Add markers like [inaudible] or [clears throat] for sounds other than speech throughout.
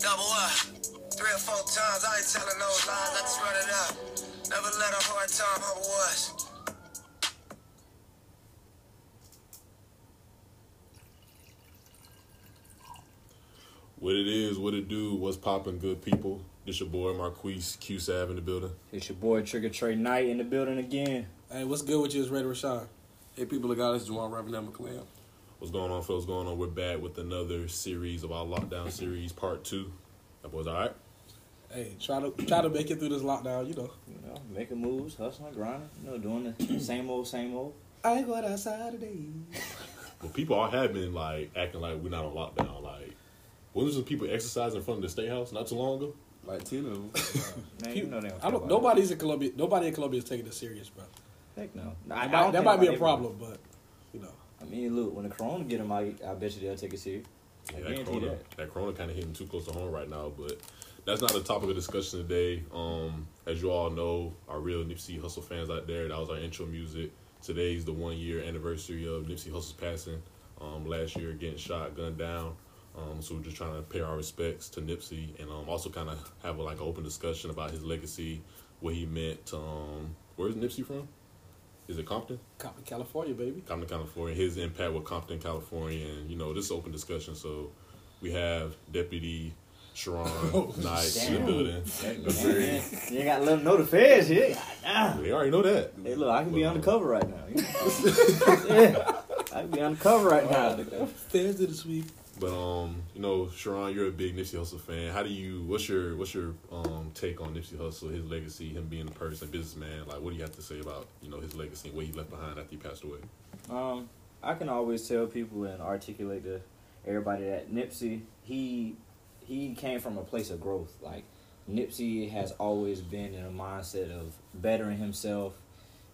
Double up. Three or four times, I ain't telling no lies, I just run it up. Never let a hard time humble us. What it is, what it do, what's popping, good people. This your boy Marquise Q Sav in the building. It's your boy Trigger Trey Knight in the building again. Hey, what's good with you? It's Red Rashad. Hey, people of God, it's Juwan Reverend McLean. What's going on, folks? Going on? We're back with another series of our lockdown series, part two. That boys all right? Hey, try to try to make it through this lockdown. You know, You know, making moves, hustling, grinding, you know, doing the [clears throat] same old, same old. I ain't going outside today. [laughs] Well, people all have been like acting like we're not on lockdown. Like, wasn't some people exercising in front of the state house not too long ago? Like 10 of them. [laughs] Man, you know they don't I don't. Nobody's in Columbia. Nobody in Columbia is taking this serious, bro. that. Heck no. That I, I might, that might be a problem, but you know, I mean, look, when the corona get them, I, I bet you they'll take it serious. I Yeah, that corona, that. that corona kind of hitting too close to home right now, but that's not the topic of discussion today. Um, as you all know, our real Nipsey Hussle fans out there, that was our intro music. Today's the one year anniversary of Nipsey Hussle's passing. Um, last year, getting shot, gunned down. Um, so we're just trying to pay our respects to Nipsey and um, also kind of have a, like an open discussion about his legacy, what he meant. To, um, where's Nipsey from? Is it Compton? Compton, California, baby. Compton, California, his impact with Compton, California, and you know, this is open discussion. So we have Deputy Sharon [laughs] Knight in the building. Heck, man, you ain't got to let them know the feds here. Damn. They already know that. Hey, look, I can be Well, undercover right now. [laughs] [laughs] Yeah, I can be undercover right now. Fans did the sweep. But um, you know, Sharon, you're a big Nipsey Hussle fan. How do you? What's your what's your um take on Nipsey Hussle, his legacy, him being a person, businessman? Like, what do you have to say about you know his legacy and what he left behind after he passed away? Um, I can always tell people and articulate to everybody that Nipsey he he came from a place of growth. Like Nipsey has always been in a mindset of bettering himself,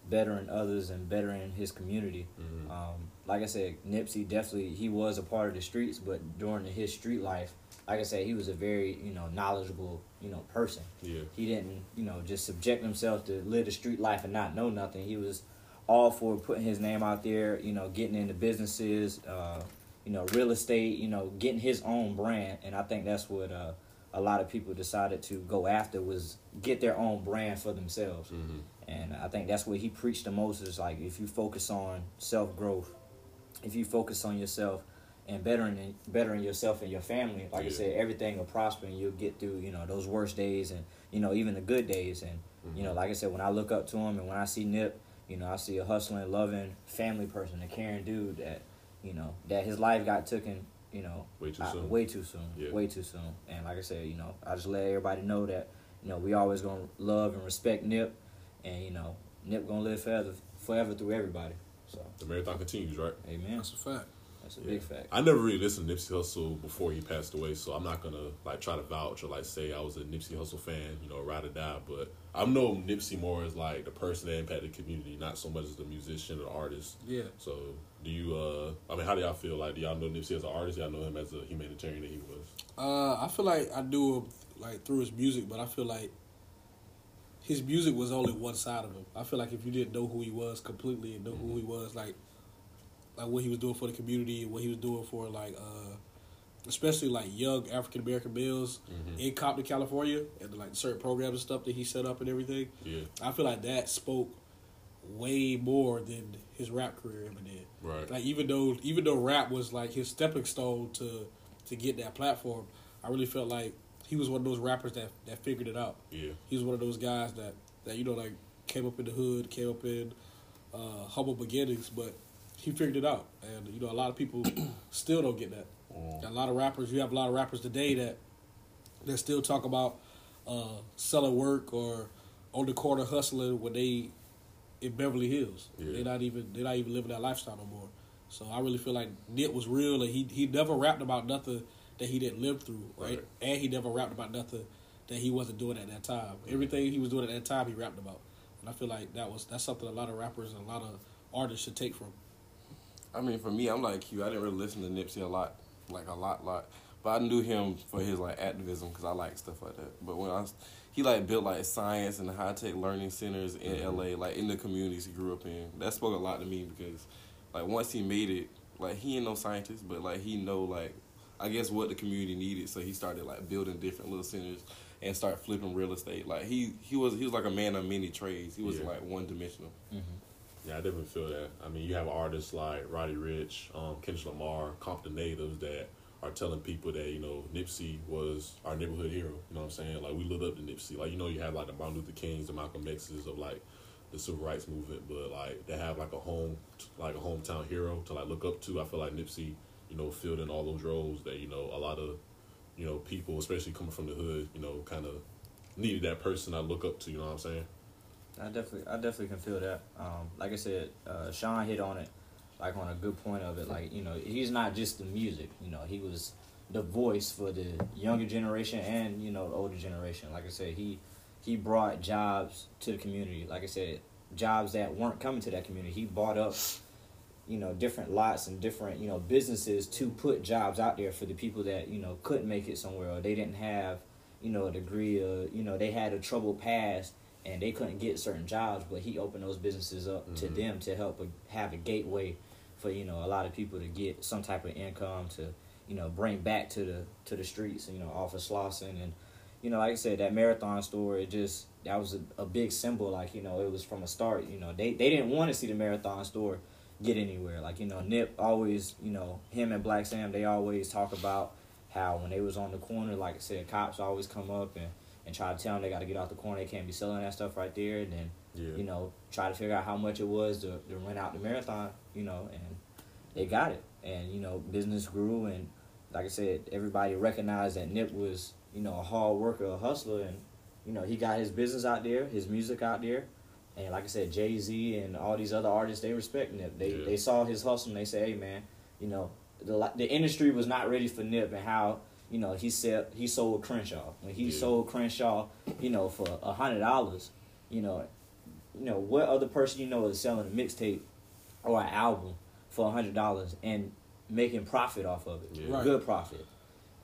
bettering others, and bettering his community. Mhm. Um, like I said, Nipsey definitely he was a part of the streets, but during his street life, like I said, he was a very you know knowledgeable you know person. Yeah, he didn't you know just subject himself to live the street life and not know nothing. He was all for putting his name out there you know getting into businesses uh you know real estate you know getting his own brand. And i think that's what uh a lot of people decided to go after was get their own brand for themselves. Hmm and I think that's what he preached the most is like if you focus on self growth, if you focus on yourself and bettering bettering yourself and your family, like I said, everything will prosper and you'll get through, you know, those worst days and, you know, even the good days. And, you know, like I said, when I look up to him and when I see Nip, you know, I see a hustling, loving family person, a caring dude that, you know, that his life got taken, you know, Way too uh, soon. way too soon, Yeah. way too soon. And like I said, you know, I just let everybody know that, you know, we always gonna love and respect Nip, and you know, Nip gonna live forever, forever through everybody. So, the marathon continues, right? amen. That's a fact. That's a Yeah. big fact. I never really listened to Nipsey Hussle before he passed away, so I'm not gonna like try to vouch or like say I was a Nipsey Hussle fan, you know, ride or die. But I know Nipsey more as like the person that impacted the community, not so much as the musician or the artist. Yeah. So, do you? uh I mean, how do y'all feel? Like, do y'all know Nipsey as an artist? Y'all know him as a humanitarian that he was. Uh, I feel like I do him like through his music, but I feel like his music was only one side of him. I feel like if you didn't know who he was completely and know who he was, like like what he was doing for the community and what he was doing for like uh especially like young African American males Mhm. in Compton, California, and like certain programs and stuff that he set up and everything. Yeah, I feel like that spoke way more than his rap career ever did. right. Like even though even though rap was like his stepping stone to to get that platform, I really felt like he was one of those rappers that that figured it out. Yeah, He was one of those guys that that you know like came up in the hood, came up in uh, humble beginnings, but he figured it out. And you know a lot of people [clears throat] still don't get that. A lot of rappers, you have a lot of rappers today that that still talk about uh, selling work or on the corner hustling when they in Beverly Hills. Yeah. They're not even they're not even living that lifestyle no more. So I really feel like Nip was real and he he never rapped about nothing that he didn't live through, right? Right. And he never rapped about nothing that he wasn't doing at that time. Everything he was doing at that time he rapped about. And I feel like that was that's something a lot of rappers and a lot of artists should take from. I mean, for me, I'm like you. I didn't really listen to Nipsey a lot, like a lot, lot. But I knew him for his like activism because I like stuff like that. But when I, was, he like built like science and high tech learning centers in Mhm. LA, like in the communities he grew up in. That spoke a lot to me because, like, once he made it, like he ain't no scientist, but like he know like I guess what the community needed. So he started like building different little centers and start flipping real estate. Like he he was he was like a man of many trades. He was Yeah. like one dimensional. Yeah, I definitely feel that. I mean, you have artists like Roddy Ricch, um, Kendrick Lamar, Compton natives that are telling people that you know Nipsey was our neighborhood hero. You know what I'm saying? Like we lived up to Nipsey. Like you know, you have like the Martin Luther Kings, the Malcolm X's of like the civil rights movement, but like they have like a home, like a hometown hero to like look up to. I feel like Nipsey, you know, filled in all those roles that you know a lot of you know people, especially coming from the hood, you know, kind of needed that person I look up to. You know what I'm saying? I definitely, I definitely can feel that. Um, like I said, uh, Sean hit on it, like on a good point of it. Like you know, he's not just the music. You know, he was the voice for the younger generation and you know the older generation. Like I said, he he brought jobs to the community. Like I said, jobs that weren't coming to that community. He bought up, you know, different lots and different you know businesses to put jobs out there for the people that you know couldn't make it somewhere or they didn't have you know a degree of you know they had a troubled past and they couldn't get certain jobs, but he opened those businesses up to Mhm. them to help a, have a gateway for you know a lot of people to get some type of income to you know bring back to the to the streets. You know, off of Slauson and you know, like I said, that marathon store, it just that was a, a big symbol. Like you know, it was from a start. You know, they they didn't want to see the marathon store get anywhere. Like you know, Nip always, you know, him and Black Sam, they always talk about how when they was on the corner, like I said, cops always come up and and try to tell them they got to get out the corner. They can't be selling that stuff right there. And then Yeah. you know, try to figure out how much it was to, to rent out the marathon, you know, and they got it. And, you know, business grew and like I said, everybody recognized that Nip was, you know, a hard worker, a hustler and, you know, he got his business out there, his music out there. And like I said, Jay Z and all these other artists, they respect Nip. They Yeah. they saw his hustle and they say, Hey man, you know, the the industry was not ready for Nip and how you know he said he sold Crenshaw when he Yeah. sold Crenshaw, you know, for a hundred dollars. You know, you know what other person you know is selling a mixtape or an album for a hundred dollars and making profit off of it, Yeah. Right. good profit.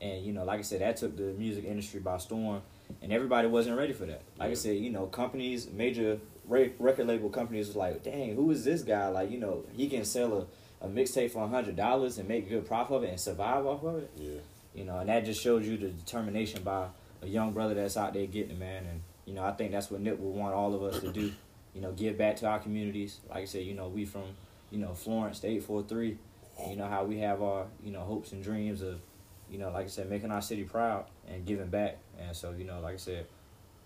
And you know, like I said, that took the music industry by storm, and everybody wasn't ready for that. Like I said, you know, companies, major record label companies was like, "Dang, who is this guy? Like, you know, he can sell a, a mixtape for hundred dollars and make good profit of it and survive off of it." Yeah. You know, and that just shows you the determination by a young brother that's out there getting it, man. And you know, I think that's what Nip would want all of us to do. You know, give back to our communities. Like I said, you know, we from you know Florence, the eight four three. You know how we have our you know hopes and dreams of, you know, like I said, making our city proud and giving back. And so you know, like I said,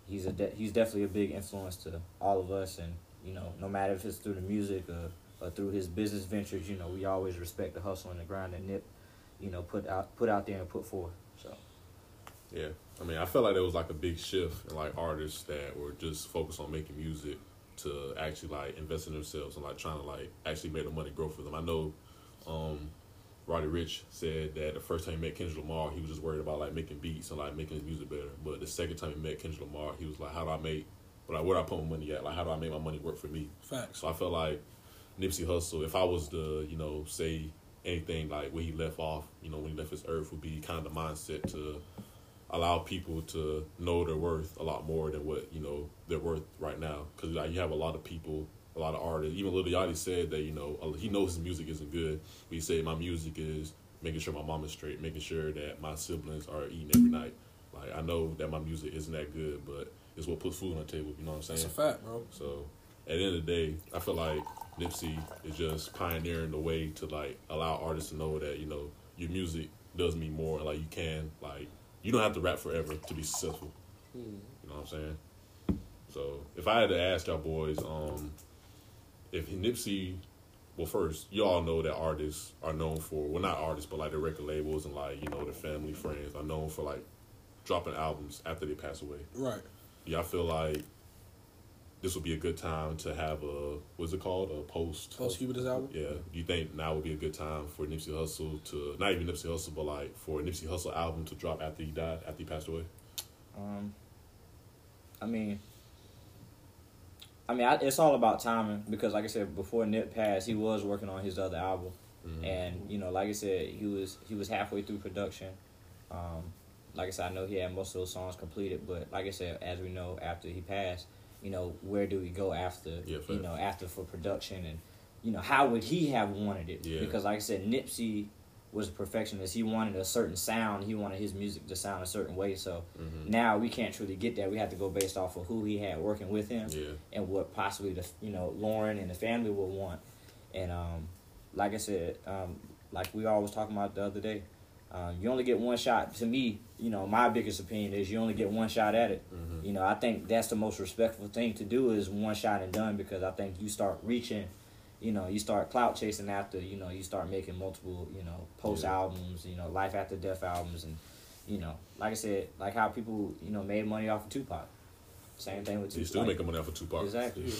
he's a de- he's definitely a big influence to all of us. And you know, no matter if it's through the music or, or through his business ventures, you know, we always respect the hustle and the grind that Nip you know, put out put out there and put forth. So Yeah, I mean, I felt like there was like a big shift in like artists that were just focused on making music to actually like invest in themselves and like trying to like actually make the money grow for them. I know, um, Roddy Ricch said that the first time he met Kendrick Lamar, he was just worried about like making beats and like making his music better. But the second time he met Kendrick Lamar, he was like, "How do I make? But like, where do I put my money at? Like, how do I make my money work for me?" Facts. So I felt like Nipsey Hussle, if I was to, you know, say anything like where he left off, you know, when he left his earth, would be kind of the mindset to allow people to know their worth a lot more than what you know they're worth right now. Because like you have a lot of people, a lot of artists. Even Lil Yachty said that you know he knows his music isn't good. But he said my music is making sure my mom is straight, making sure that my siblings are eating every night. Like I know that my music isn't that good, but it's what puts food on the table. You know what I'm saying? That's a fact, bro. So at the end of the day, I feel like Nipsey is just pioneering the way to like allow artists to know that you know your music does mean more. Like you can like you don't have to rap forever to be successful. You know what I'm saying? So if I had to ask y'all boys, um, if Nipsey, well, first you all know that artists are known for well not artists but like the record labels and like you know their family friends are known for like dropping albums after they pass away. Right. Yeah, I feel like this would be a good time to have a what's it called a post. Post Cubidus album. Yeah, do you think now would be a good time for Nipsey Hussle to not even Nipsey Hussle, but like for a Nipsey Hussle album to drop after he died, after he passed away? um I mean I mean, I, it's all about timing because, like I said, before Nip passed, he was working on his other album, Mhm. and you know, like I said, he was he was halfway through production. Um, like I said, I know he had most of those songs completed, but like I said, as we know, after he passed, you know, where do we go after? Yeah, you know, after for production, and you know, how would he have wanted it? Yeah. Because, like I said, Nipsey was a perfectionist. He wanted a certain sound. He wanted his music to sound a certain way. So Mhm. now we can't truly get that. We have to go based off of who he had working with him Yeah. and what possibly the you know Lauren and the family would want. And um, like I said, um, like we always talking about the other day, uh, you only get one shot. To me, you know, my biggest opinion is you only get one shot at it. Mhm. You know, I think that's the most respectful thing to do is one shot and done because I think you start reaching, you know, you start clout chasing after, you know, you start making multiple, you know, post Yeah. albums, you know, life after death albums, and you know, like I said, like how people, you know, made money off of Tupac. Same thing with Tupac. You still making money off of Tupac. Exactly.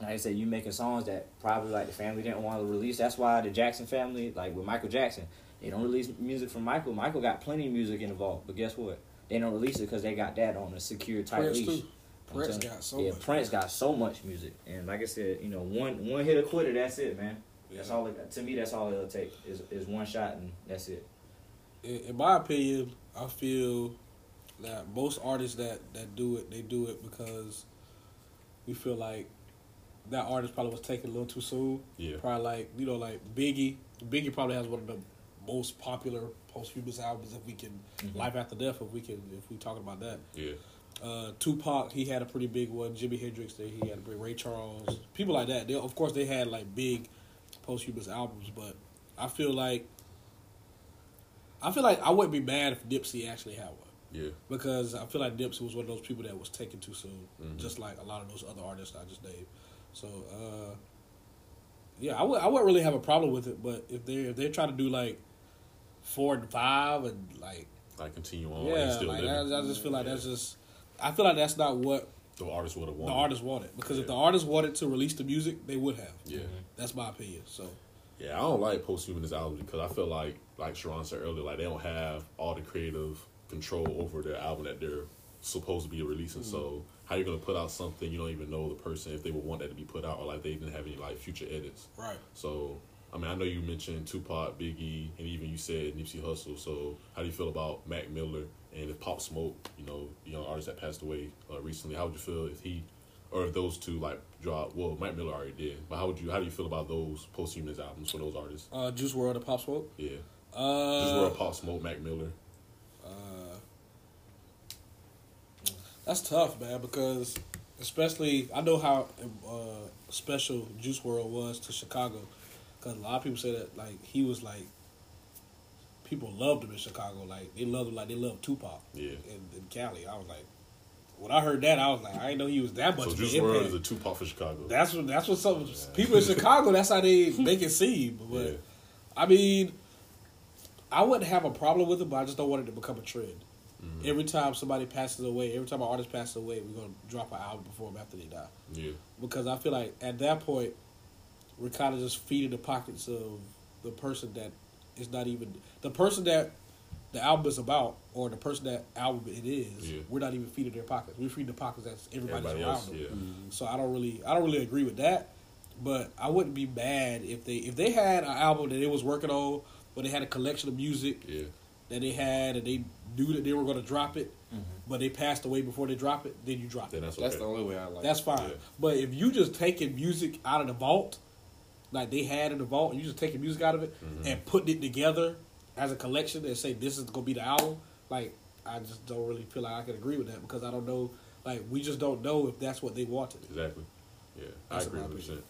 Like I said, you making songs that probably like the family didn't want to release. That's why the Jackson family, like with Michael Jackson, they don't release music from Michael. Michael got plenty of music in the vault, but guess what? They don't release it because they got that on a secure tight Prince leash. too. I'm Prince got so yeah, much. Prince got so much music, and like I said, you know, one one hit a quitter. That's it, man. That's all. It, to me, that's all it'll take is is one shot, and that's it. in, in my opinion, I feel that most artists that that do it, they do it because we feel like that artist probably was taken a little too soon. Yeah. Probably like you know like Biggie. Biggie probably has one of the most popular posthumous albums. If we can, Mhm. Life After Death. If we can, if we talking about that. Yeah. Uh, Tupac, he had a pretty big one. Jimi Hendrix, they, he had a big. Ray Charles, people like that. They, of course, they had like big posthumous albums, but I feel like I feel like I wouldn't be mad if Nipsey actually had one Yeah. because I feel like Nipsey was one of those people that was taken too soon, Mhm. just like a lot of those other artists I just named. So, uh, yeah, I would I wouldn't really have a problem with it, but if they if they try to do like four and five and like Like continue on. yeah, still like. I, I just feel like Yeah. that's just I feel like that's not what the artist would have wanted. the wanted. artist wanted because if the artist wanted to release the music, they would have. Yeah. Mm-hmm. That's my opinion. So Yeah, I don't like posthumous albums because I feel like, like Sharon said earlier, like they don't have all the creative control over their album that they're supposed to be releasing. Mm-hmm. So how you gonna put out something you don't even know the person if they would want that to be put out or like they didn't have any like future edits. right, So I mean, I know you mentioned Tupac, Biggie, and even you said Nipsey Hussle. So how do you feel about Mac Miller and if Pop Smoke, you know, the young artist that passed away uh, recently? How would you feel if he or if those two like drop? Well, Mac Miller already did, but how would you? How do you feel about those posthumous albums for those artists? uh, Juice WRLD and Pop Smoke. Yeah. Uh, Juice WRLD Pop Smoke, Mac Miller. Uh, that's tough, man, because especially I know how uh, special Juice WRLD was to Chicago, because a lot of people say that like he was like people loved him in Chicago, like they loved him like they loved Tupac Yeah. in, in Cali. I was like, when I heard that, I was like, I didn't know he was that much. So Juice impact. is a Tupac for Chicago. That's what that's what some people in [laughs] Chicago. That's how they make it seem. But Yeah. I mean, I wouldn't have a problem with it, but I just don't want it to become a trend. Mhm. Every time somebody passes away, every time an artist passes away, we're gonna drop an album before them after they die. Yeah. Because I feel like at that point, we're kind of just feeding the pockets of the person that is not even the person that the album is about, or the person that album it is. Yeah. We're not even feeding their pockets. We're feeding the pockets that's everybody, Everybody around else. them. Yeah. So I don't really, I don't really agree with that. But I wouldn't be mad if they if they had an album that they was working on, or they had a collection of music Yeah. that they had, and they knew that they were going to drop it, Mhm. but they passed away before they drop it. Then you drop Then it. that's okay. That's the only way I like. That's fine. Yeah. But if you just taking music out of the vault, like they had in the vault, and you just take taking music out of it Mhm. and putting it together as a collection and say this is going to be the album, like I just don't really feel like I can agree with that because I don't know. Like we just don't know if that's what they wanted. Exactly. Yeah, That's I agree my 100.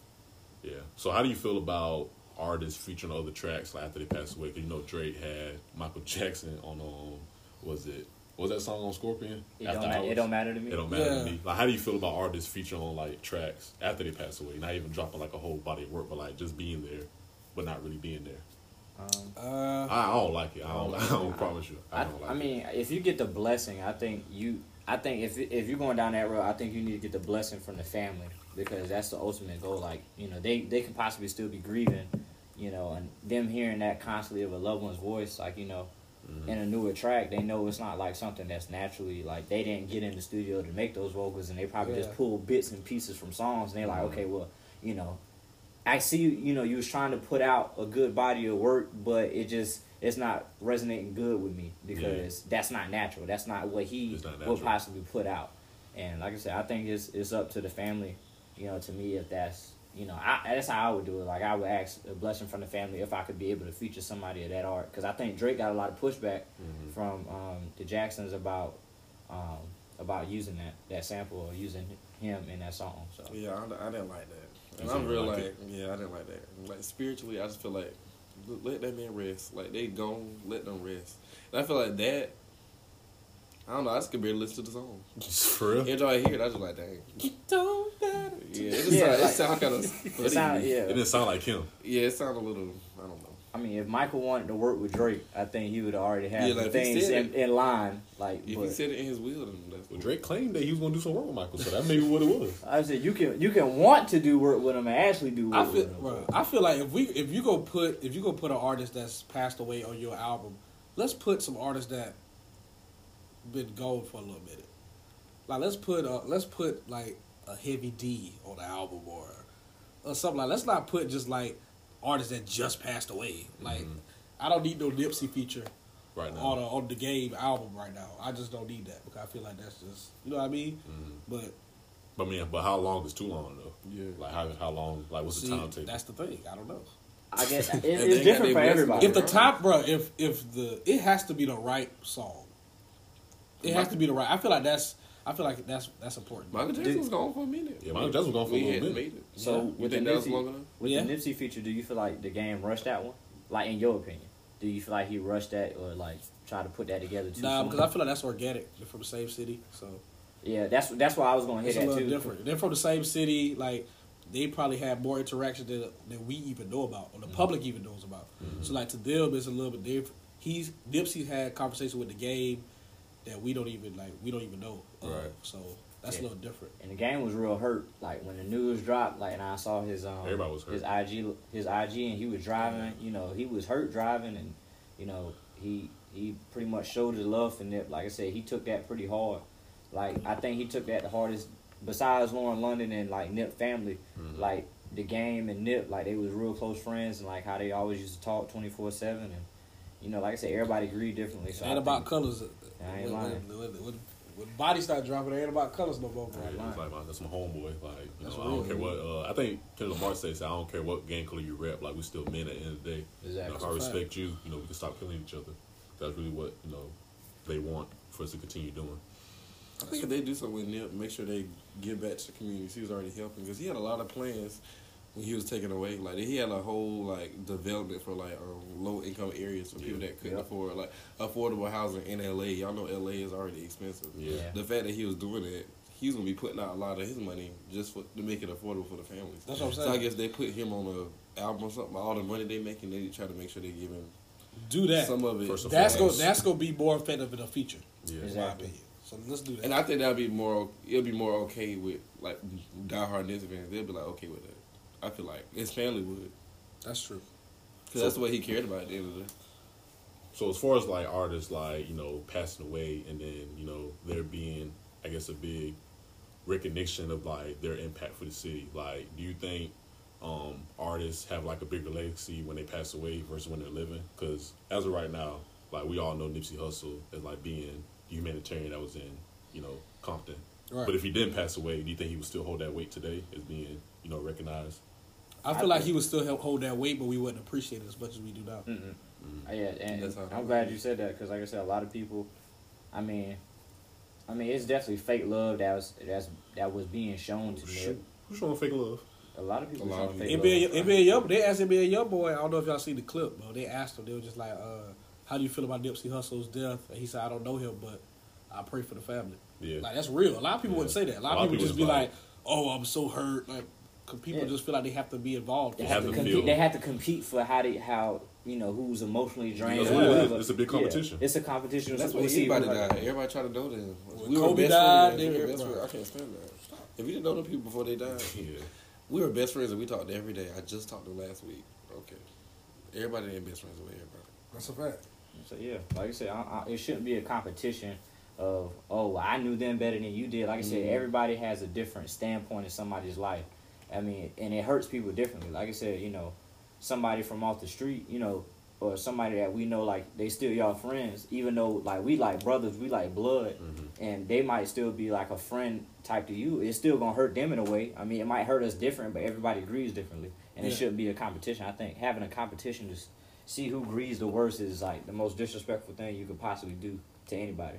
Yeah. So how do you feel about artists featuring other tracks like after they passed away? Cause you know Drake had Michael [laughs] Jackson on um, was it was that song on Scorpion? It After don't, ma- Hours? it don't matter to me. It don't matter Yeah. to me. Like, how do you feel about artists featuring on like tracks after they pass away? Not even dropping like a whole body of work, but like just being there, but not really being there. Um, Uh, I, I don't like it. I don't. I don't promise you. I I, don't like I it. mean, if you get the blessing, I think you. I think if if you're going down that road, I think you need to get the blessing from the family because that's the ultimate goal. Like you know, they they can possibly still be grieving, you know, and them hearing that constantly of a loved one's voice, like you know, Mhm. in a newer track, they know it's not like something that's naturally like they didn't get in the studio to make those vocals, and they probably Yeah. just pull bits and pieces from songs, and they're like, Mhm. okay, well, you know, I see you. You know, you was trying to put out a good body of work, but it just it's not resonating good with me because that's not natural. That's not what he not would possibly put out. And like I said, I think it's it's up to the family. You know, to me, if that's you know, I, that's how I would do it. Like I would ask a blessing from the family if I could be able to feature somebody of that art, because I think Drake got a lot of pushback Mhm. from um, the Jacksons about um, about using that that sample or using him in that song. So Yeah, I, I didn't like that. And I'm real like like, yeah, I didn't like that. Like spiritually, I just feel like let that man rest. Like they gone, let them rest. And I feel like that. I don't know. I just could barely listen to the song. For real? Every time I hear it, I just like, dang. Don't matter. Yeah, it just [laughs] Yeah, sound, it like- sound kind of. it sound, It yeah. didn't sound like him. Yeah, it sounded a little. I don't know. I mean, if Michael wanted to work with Drake, I think he would already have Yeah, the like, things in, in line. Like, If but he said it in his will, then that's Well, Drake claimed that he was gonna do some work with Michael, so that may be what it was. I said you can you can want to do work with him and actually do work I feel, with him. bro, I feel like if we if you go put if you go put an artist that's passed away on your album, let's put some artists that been gone for a little minute. Like let's put uh let's put like a Heavy D on the album or or something like. Let's not put just like artists that just passed away. Like Mhm. I don't need no Nipsey feature Right now. on the on the game album right now. I just don't need that because I feel like that's just you know what I mean. Mhm. But But man, but how long is too long though? Yeah. Like how how long? Like what's see, the timetable? that's the thing. I don't know. I guess [laughs] it, they different for everybody. if the top, bro, if if the it has to be the right song. It has to be the right. I feel like that's. I feel like that's that's important. Michael Jackson was gone for a minute. Yeah, Michael Jackson was gone for a little hadn't bit. it. So Yeah. with the think Nipsey- With Yeah. the Nipsey feature, do you feel like the game rushed that one? Like in your opinion, do you feel like he rushed that or like try to put that together too Nah, soon? because I feel like that's organic. They're from the same city, so yeah, that's that's why I was gonna hit it's a that little too. different. They're from the same city. Like they probably have more interaction than than we even know about, or the mm-hmm. public even knows about. So mm-hmm. like to them, it's a little bit different. He's Nipsey had conversation with the game that we don't even like. We don't even know. of. Right. So that's Yeah. a little different. And the game was real hurt. Like when the news dropped, like and I saw his um Everybody was hurt. his IG his IG and he was driving. You know, he was hurt driving, and you know he he pretty much showed his love for Nip. Like I said, he took that pretty hard. Like I think he took that the hardest. Besides Lauren London and like Nip family, Mhm. like the game and Nip, like they was real close friends, and like how they always used to talk twenty four seven, and you know, like I said, everybody agreed differently. So ain't I about think- colors. I ain't when, lying. when, when, when, when body start dropping, it ain't about colors no more. bro. Yeah, Right. it's like my, that's my homeboy. Like you That's know, I don't care what. Uh, I think Kendrick Lamar says I don't care what gang color you rep. Like we still men at the end of the day. You know, if I That's a fact. respect you, you know, we can stop killing each other. That's really what you know they want for us to continue doing. I think if they do something with Nip, make sure they give back to the communities he was already helping because he had a lot of plans when he was taken away. Like he had a whole like development for like um, low income areas for people that couldn't Yep. afford like affordable housing in LA. Y'all know LA is already expensive. Yeah. Yeah. The fact that he was doing it, he's gonna be putting out a lot of his money just for to make it affordable for the families. That's what I'm saying. So I guess they put him on a album or something. All the money they making, they try to make sure they give him Do that. some of it. First That's go. foremost. That's gonna be more effective in the future, Yeah. in my Exactly. opinion. So let's do that. And I think that'll be more. It'll be more okay with like diehard Knicks fans. They'll be like okay with that. I feel like his family would, that's true. because that's what he cared about at the end of the day. So as far as like artists like you know passing away and then you know there being I guess a big recognition of like their impact for the city. Like, do you think um, artists have like a bigger legacy when they pass away versus when they're living? Because as of right now, like we all know Nipsey Hussle as like being the humanitarian that was in you know Compton. Right. But if he didn't pass away, do you think he would still hold that weight today as being you know recognized? I feel like he would still help hold that weight, but we wouldn't appreciate it as much as we do now. Mm-mm. Uh, Yeah, and I I'm feel. glad you said that because, like I said, a lot of people. I mean, I mean, it's definitely fake love that was that's that was being shown to me. Who's showing fake love? A lot of people A lot of people. NBA, love. NBA Young, they asked NBA Young Boy. I don't know if y'all seen the clip, but they asked him. They were just like, uh, "How do you feel about Nipsey Hussle's death?" And he said, "I don't know him, but I pray for the family." Yeah. Like that's real. A lot of people Yeah. wouldn't say that. A lot, of people just be is like, "Oh, I'm so hurt." Like, 'cause people Yeah. just feel like they have to be involved. They have, have to to compete. feel- They have to compete for how they how you know who's emotionally drained. That's or what it is. whatever. It's a big Yeah, competition. it's a competition. That's We'll what see anybody who- died. Everybody tried to know them. When we were Kobe best died, friends. they were were- best friends. I can't stand that. If you didn't know them people before they died, [laughs] Yeah. we were best friends and we talked every day. I just talked to them last week. Okay, everybody ain't best friends with everybody. That's a fact. So yeah, like I said, I, I, it shouldn't be a competition of oh I knew them better than you did. Like I said, Mhm. everybody has a different standpoint in somebody's life. I mean, and it hurts people differently. Like I said, you know, somebody from off the street, you know, or somebody that we know like they still y'all friends, even though like we like brothers, we like blood, mm-hmm. and they might still be like a friend type to you. It's still gonna hurt them in a way. I mean, it might hurt us different, but everybody grieves differently, and it shouldn't be a competition. I think having a competition to see who grieves the worst is like the most disrespectful thing you could possibly do to anybody.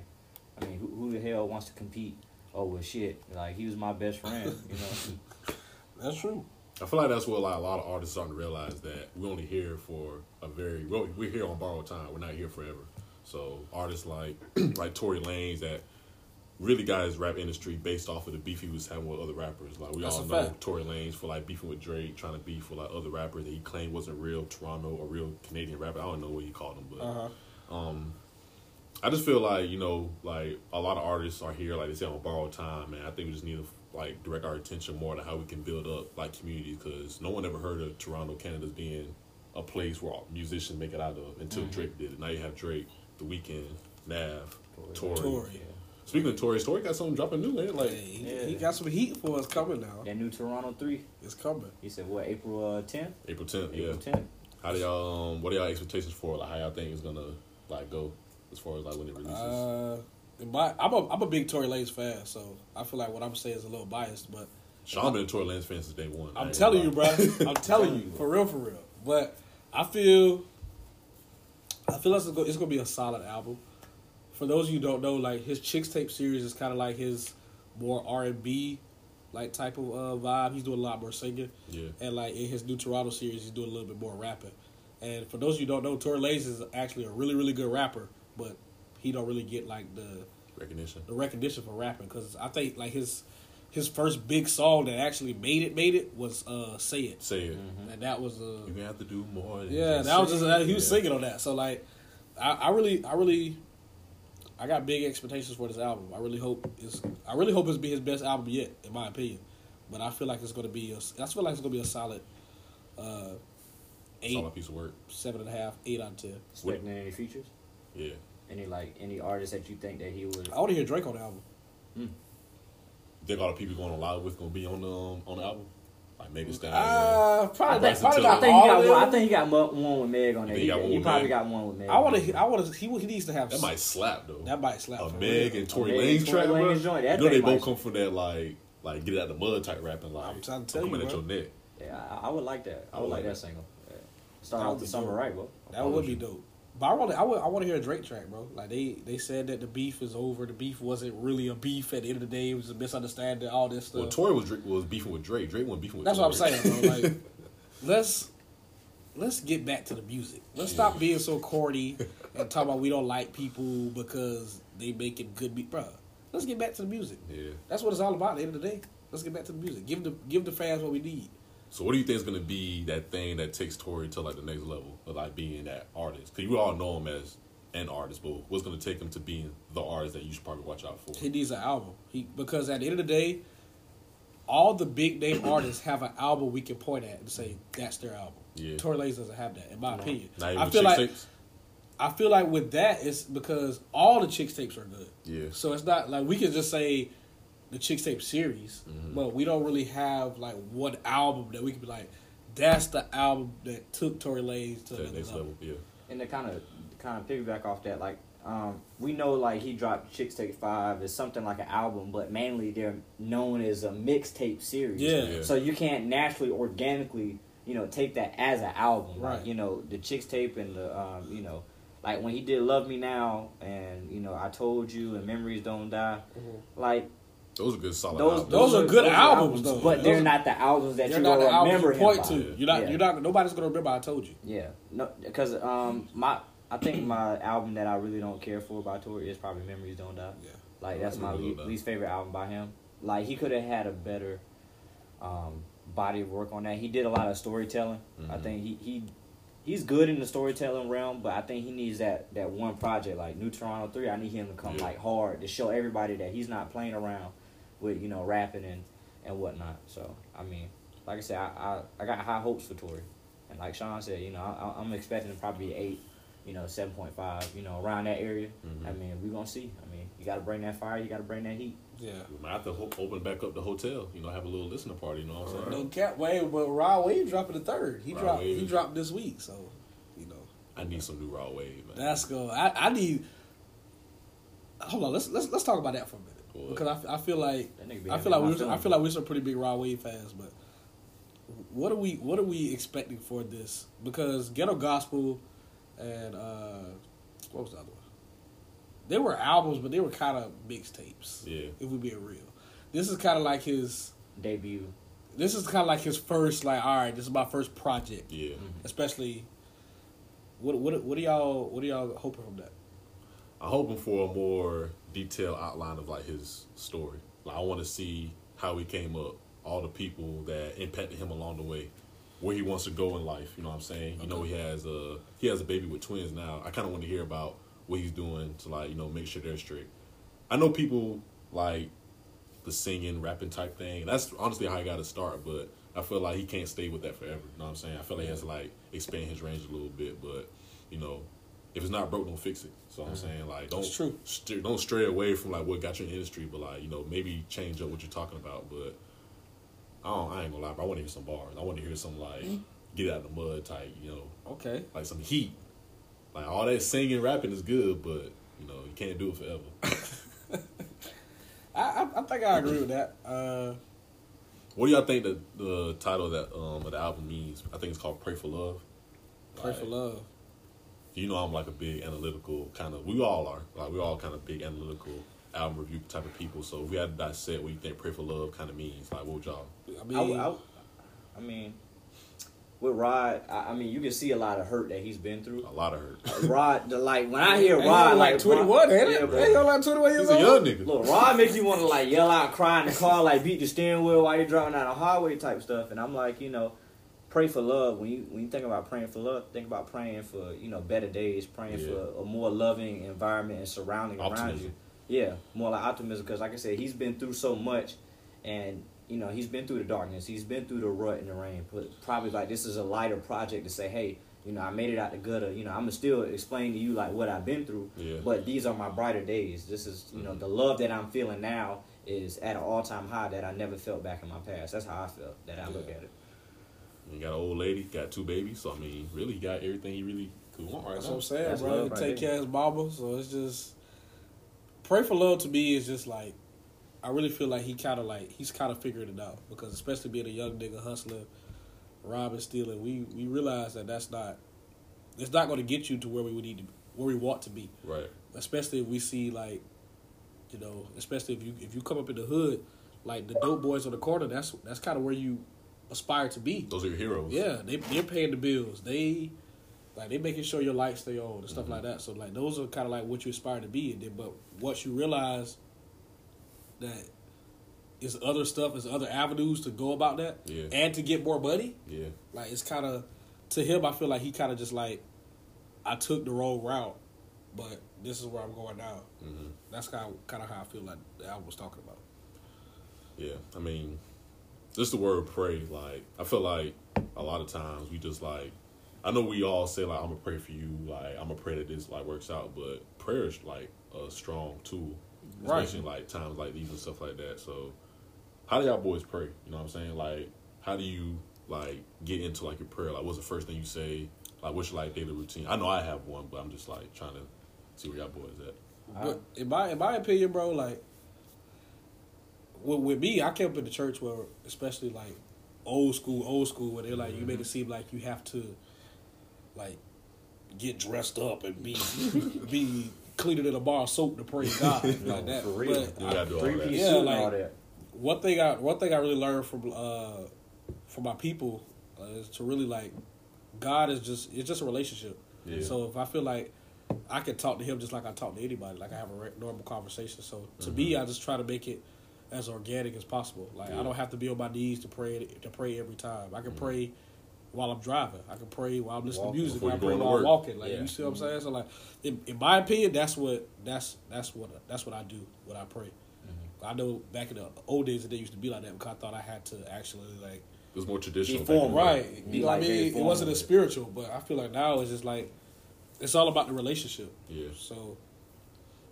I mean, who, who the hell wants to compete? Oh well, shit. Like he was my best friend, you know. [laughs] That's true. I feel like that's what like a lot of artists starting to realize that we're only here for a very we're here on borrowed time. We're not here forever. So artists like [clears throat] like Tory Lanez that really got his rap industry based off of the beef he was having with other rappers. Like we That's all know fact. Tory Lanez for like beefing with Drake, trying to beef with like other rappers that he claimed wasn't real Toronto or real Canadian rapper. I don't know what he called them, but Uh huh. um, I just feel like you know, like a lot of artists are here, like they say, on borrowed time, and I think we just need to like direct our attention more to how we can build up like communities because no one ever heard of Toronto, Canada as being a place where musicians make it out of until Drake did it. Now you have Drake, The Weeknd, Nav, Tory. Tory. Speaking of Tory, Tory got something dropping new, man. Like Hey, he, Yeah. he got some heat for us coming now. That new Toronto three. It's coming. He said what? April uh, tenth. April tenth, yeah. April tenth. How do y'all? Um, what are y'all expectations for? Like how y'all think it's gonna like go as far as like when it releases? Uh, in my, I'm a I'm a big Tory Lanez fan, so I feel like what I'm saying is a little biased, but Sean been a Tory Lanez fan since day one. I'm telling you, bro. I'm [laughs] telling you, for real, for real. But I feel, I feel like it's gonna, it's gonna be a solid album. For those of you who don't know, like his Chixtape series is kind of like his more R and B, like type of uh, vibe. He's doing a lot more singing, Yeah. and like in his new Toronto series, he's doing a little bit more rapping. And for those of you who don't know, Tory Lanez is actually a really, really good rapper, but he don't really get like the Recognition. the recognition for rapping because I think like his his first big song that actually made it made it was uh "Say It," Say it. and that was uh You're gonna have to do more. Than yeah that was just it. he was Yeah. singing on that. So like, I, I really I really I got big expectations for this album. I really hope it's I really hope it's be his best album yet, in my opinion. But I feel like it's gonna be a, I feel like it's gonna be a solid uh eight, Solid piece of work. seven and a half, eight out of ten. Expecting any features? Yeah. Any like any artists that you think that he would? I want to hear Drake on the album. Think all the people going live with gonna be on the um, on the album, like Megan Thee Stallion. Uh, I probably, think, Bryson probably I think all he got of one. I think he got one with Meg on there. He, he he probably Meg? got one with Meg. I want to. I want to. He, he needs to have that might slap though. That might slap. a for Meg real. and Tory A Lanez track, bro. Lanez joint, that You know they both come from that like like get it out the mud type rapping like. I'm trying to tell I'm coming you, at bro. your neck. Yeah, I, I would like that. I I would would like like that single. Yeah. Start off would the summer dope. right, bro. That would be dope. But I want. to I. I want to hear a Drake track, bro. Like they. They said that the beef is over. The beef wasn't really a beef. At the end of the day, it was a misunderstanding. All this stuff. Well, Tory was was beefing with Drake. Drake wasn't beefing with. That's what I'm saying, bro. Like, [laughs] let's let's get back to the music. Let's stop being so corny and talk about we don't like people because they making good beat, bro. Let's get back to the music. Yeah. That's what it's all about. At the end of the day, let's get back to the music. Give the give the fans what we need. So what do you think is gonna be that thing that takes Tory to like the next level of like being that artist? Because you all know him as an artist, but what's gonna take him to being the artist that you should probably watch out for? He needs an album. He because at the end of the day, all the big name artists have an album we can point at and say that's their album. Yeah. Tory Lanez doesn't have that, in my opinion. Not even I feel like tapes? I feel like with that, it's because all the Chixtapes are good. Yeah. So it's not like we can just say the Chixtape series, Mm-hmm. but we don't really have like one album that we could be like, that's the album that took Tory Lanez to To that another next level. level, yeah. And to kind of kind of piggyback off that, like um, we know like he dropped Chixtape Five is something like an album, but mainly they're known as a mixtape series. Yeah. Yeah. So you can't naturally, organically, you know, take that as an album. Right. Like, you know, the Chixtape and the, um, you know, like when he did Love Me Now and you know I Told You and Memories Don't Die, like Those are good solid those albums. Those are good albums, though. but they're not the albums that you're not gonna the remember you him point by. to. You're not. Yeah. You're not. Nobody's gonna remember. I told you. Yeah, no, because um, my I think my album that I really don't care for by Tory is probably Memories Don't Die. Yeah. Like that's my Memories le- least favorite album by him. Like he could have had a better um, body of work on that. He did a lot of storytelling. I Mhm. think he he he's good in the storytelling realm, but I think he needs that that one project like New Toronto Three. I need him to come Yeah. like hard to show everybody that he's not playing around with you know rapping and and whatnot. So I mean, like I said, I I, I got high hopes for Tory, and like Sean said, you know, I, I'm expecting to probably eight. You know, seven point five. You know, around that area. Mhm. I mean, we gonna see. I mean, you got to bring that fire. You got to bring that heat. Yeah. We might have to ho- open back up the hotel. You know, have a little listener party. You know what I'm saying? No cap. Wait, but Rod Wave dropping the third. He Rod dropped. Wave. He dropped this week. So, you know. I need some new Rod Wave, man. That's good. I, I need. Hold on. Let's let's let's talk about that for a minute What? because I, f- I feel like That nigga be I feel like my we I feel like we're some pretty big Rod Wave fans, but what are we what are we expecting for this? Because Ghetto Gospel and uh what was the other one? They were albums, but they were kind of mixtapes. Yeah. If we being real, this is kind of like his. debut. This is kind of like his first. Like, all right, this is my first project. Yeah. Especially. What what what are y'all what are y'all hoping from that? I'm hoping for a more detailed outline of like his story. Like I want to see how he came up, all the people that impacted him along the way, where he wants to go in life. You know what I'm saying? You know he has a he has a baby with twins now. I kind of want to hear about what he's doing to like you know make sure they're straight. I know people like the singing, rapping type thing. That's honestly how I got to start, but I feel like he can't stay with that forever. You know what I'm saying? I feel like he has to like expand his range a little bit, but you know, if it's not broke, don't fix it. So I'm saying like don't st- don't stray away from like what got you in the industry, but like you know maybe change up what you're talking about. But I don't, I ain't gonna lie, bro. I want to hear some bars. I want to hear some like get out of the mud type, you know, Okay. like some heat. Like all that singing, rapping is good, but you know you can't do it forever. [laughs] I, I I think I agree with that. Uh, What do y'all think the the title of that um of the album means? I think it's called "Pray for Love." pray for love. You know, I'm like a big analytical kind of. We all are. Like we all kind of big analytical album review type of people. So if we had to dissect what you think "Pray for Love" kind of means, like what would y'all? I I, mean, w- I w- I mean, with Rod, I, I mean, you can see a lot of hurt that he's been through. A lot of hurt. Rod, the, like when I hear Ain't Rod, like like twenty one, ain't it? bro. Ain't he only like twenty one years He's a old? young nigga. Look, Rod makes you want to like yell out, cry in the car, like beat the steering wheel while you're driving down the highway type stuff. And I'm like, you know, pray for love. When you when you think about praying for love, think about praying for you know better days, praying Yeah. for a more loving environment and surrounding around you. Yeah, more like optimism because, like I said, he's been through so much, and you know he's been through the darkness, he's been through the rut and the rain. But probably like this is a lighter project to say, hey, you know, I made it out the gutter. You know, I'm gonna still explain to you like what I've been through, Yeah. but these are my brighter days. This is you know Mhm. the love that I'm feeling now is at an all time high that I never felt back in my past. That's how I felt. That I look at it. You got an old lady, got two babies. So I mean, really, he got everything he really could want right That's now. what I'm saying, That's bro. right take care of his mama, so it's just pray for love to me is just like I really feel like he kind of like he's kind of figured it out because especially being a young nigga hustler, robbing, stealing, we we realize that that's not it's not going to get you to where we would need to where we want to be. Right. Especially if we see like you know, especially if you if you come up in the hood like the dope boys on the corner, that's that's kind of where you aspire to be. Those are your heroes. Yeah, they they're paying the bills. They like they making sure your lights stay on and stuff Mm-hmm. like that. So like those are kind of like what you aspire to be. And then, but once you realize that is other stuff, is other avenues to go about that, Yeah. and to get more money. Yeah. Like it's kind of to him. I feel like he kind of just like I took the wrong route, but this is where I'm going now. hmm That's kind of kind of how I feel like the album was talking about. Yeah, I mean, just the word pray. Like, I feel like a lot of times we just like, I know we all say like, I'm gonna pray for you. Like, I'm gonna pray that this like works out. But prayer is like a strong tool, especially in, like times like these and stuff like that. So, how do y'all boys pray? You know what I'm saying? Like, how do you like get into like your prayer? Like, what's the first thing you say? Like, what's your like daily routine? I know I have one, but I'm just like trying to see where y'all boys at. But in my in my opinion, bro, like with, with me, I came up in the church where, especially like old school, old school, where they're like you make it seem like you have to like get dressed up and be [laughs] be cleaner than a bar of soap to praise God like that. for real. But You gotta do all that. Yeah, like- one thing I one thing I really learned from uh from my people uh, is to really like God is just it's just a relationship. Yeah. So if I feel like I can talk to him just like I talk to anybody, like I have a normal conversation. So to Mm-hmm. me, I just try to make it as organic as possible. Like Yeah. I don't have to be on my knees to pray to pray every time. I can mm-hmm. pray while I'm driving. I can pray while I'm listening Walking. to music. Before I you pray going while I'm walking. Like Yeah. you see what I'm saying? Mm-hmm. So like, in, in my opinion, that's what that's that's what that's what I do when I pray. Mm-hmm. I know back in the old days it used to be like that because I thought I had to actually like It was more traditional. Be back in the formal. day. right. You know what I mean? It wasn't formal. as spiritual, but I feel like now it's just like it's all about the relationship. Yeah. So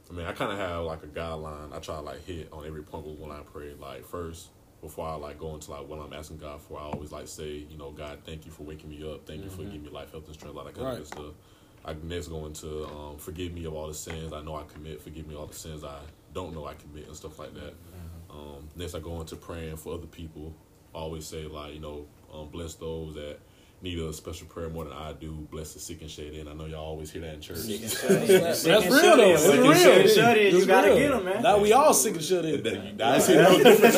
I mean, I kind of have like a guideline. I try to like hit on every point when I pray. Like first, before I like go into like what I'm asking God for, I always like say, you know, God, thank you for waking me up. Thank you for giving me life, health, and strength. Like that kind Right. of stuff. I next go into um, forgive me of all the sins I know I commit. Forgive me all the sins I don't know I commit and stuff like that. Um, next, I go into praying for other people. I always say like you know, um, bless those that need a special prayer more than I do. Bless the sick and shut in. I know y'all always hear that in church. Sick and [laughs] shut in. That's real, shut though. in. That's Sick real. shut in, shut in. You gotta real. get them, man. Now we all sick and shut in. That- I see that was different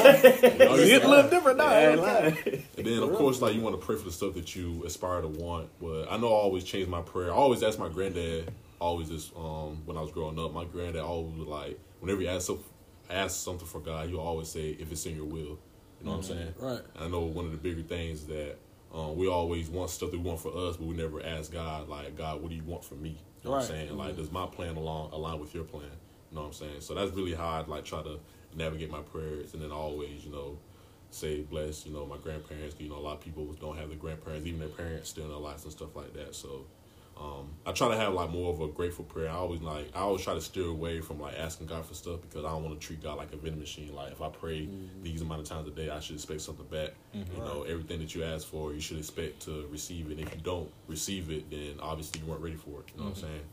now. It's a little different now. Yeah, ain't it? lie. And then, of course, like you want to pray for the stuff that you aspire to want. But I know I always change my prayer. I always ask my granddad. Always just um when I was growing up, my granddad always would like whenever he asked some- ask something for God, he always say, "If it's in your will." You know what I'm saying? Right. And I know one of the bigger things that um, we always want stuff that we want for us, but we never ask God, like, God, what do you want from me? You know what I'm Right. saying? Like, does my plan along align with your plan? You know what I'm saying? So that's really how I like try to navigate my prayers, and then always, you know, say bless, you know, my grandparents. You know, a lot of people don't have their grandparents, even their parents still in their lives and stuff like that. So. Um, I try to have like more of a grateful prayer. I always like I always try to steer away from like asking God for stuff because I don't want to treat God like a vending machine. Like if I pray mm-hmm. these amount of times a day, I should expect something back. You mm-hmm. know, everything that you ask for, you should expect to receive it. If you don't receive it, then obviously you weren't ready for it. You know what I'm mm-hmm. saying?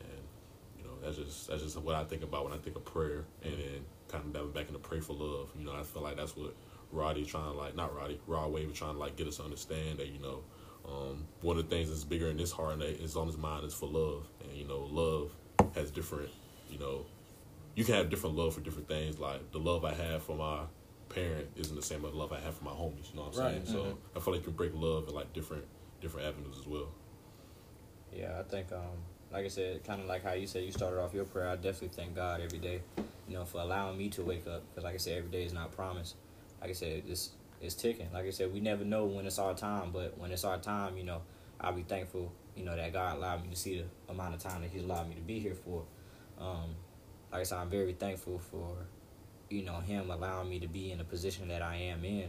And you know that's just that's just what I think about when I think of prayer, and then kind of diving back into pray for love. You know, I feel like that's what Roddy trying to like not Roddy, Rod Wave trying to like get us to understand that you know um, one of the things that's bigger in his heart and that is on his mind is for love, and you know love has different you know you can have different love for different things. Like the love I have for my parent isn't the same as the love I have for my homies. You know what I'm Right. saying? So I feel like you can break love in like different different avenues as well. Yeah, I think, um, like I said, kind of like how you said you started off your prayer. I definitely thank God every day, you know, for allowing me to wake up. Because, like I said, every day is not promised. Like I said, it's it's ticking. Like I said, we never know when it's our time, but when it's our time, you know, I'll be thankful, you know, that God allowed me to see the amount of time that He's allowed me to be here for. Um, like I said, I'm very thankful for, you know, Him allowing me to be in the position that I am in.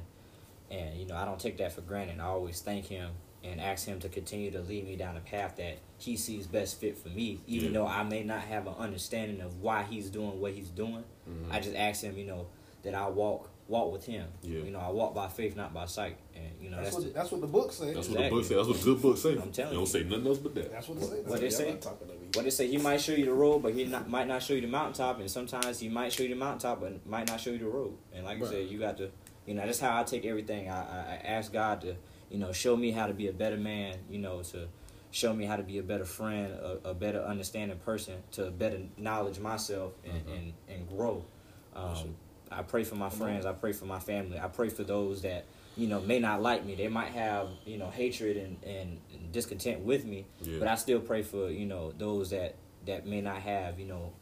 And, you know, I don't take that for granted. I always thank him and ask him to continue to lead me down the path that he sees best fit for me, even Yeah. though I may not have an understanding of why he's doing what he's doing. Mm-hmm. I just ask him, you know, that I walk walk with him. Yeah. You know, I walk by faith, not by sight. And, you know, That's, that's, what the, that's what the book says. That's what the book says. That's what the good book say. I'm telling They don't say nothing else but that. That's what it says. What they say? not talking to me. what they say, he might show you the road, but he not, might not show you the mountaintop. And sometimes he might show you the mountaintop, but might not show you the road. And like I Right. said, you got to, you know, that's how I take everything. I, I, I ask God to, you know, show me how to be a better man. You know, to show me how to be a better friend, a, a better understanding person, to better knowledge myself and and, and grow. Um, I pray for my friends. I pray for my family. I pray for those that you know may not like me. They might have you know hatred and, and, and discontent with me, Yeah. but I still pray for you know those that that may not have you know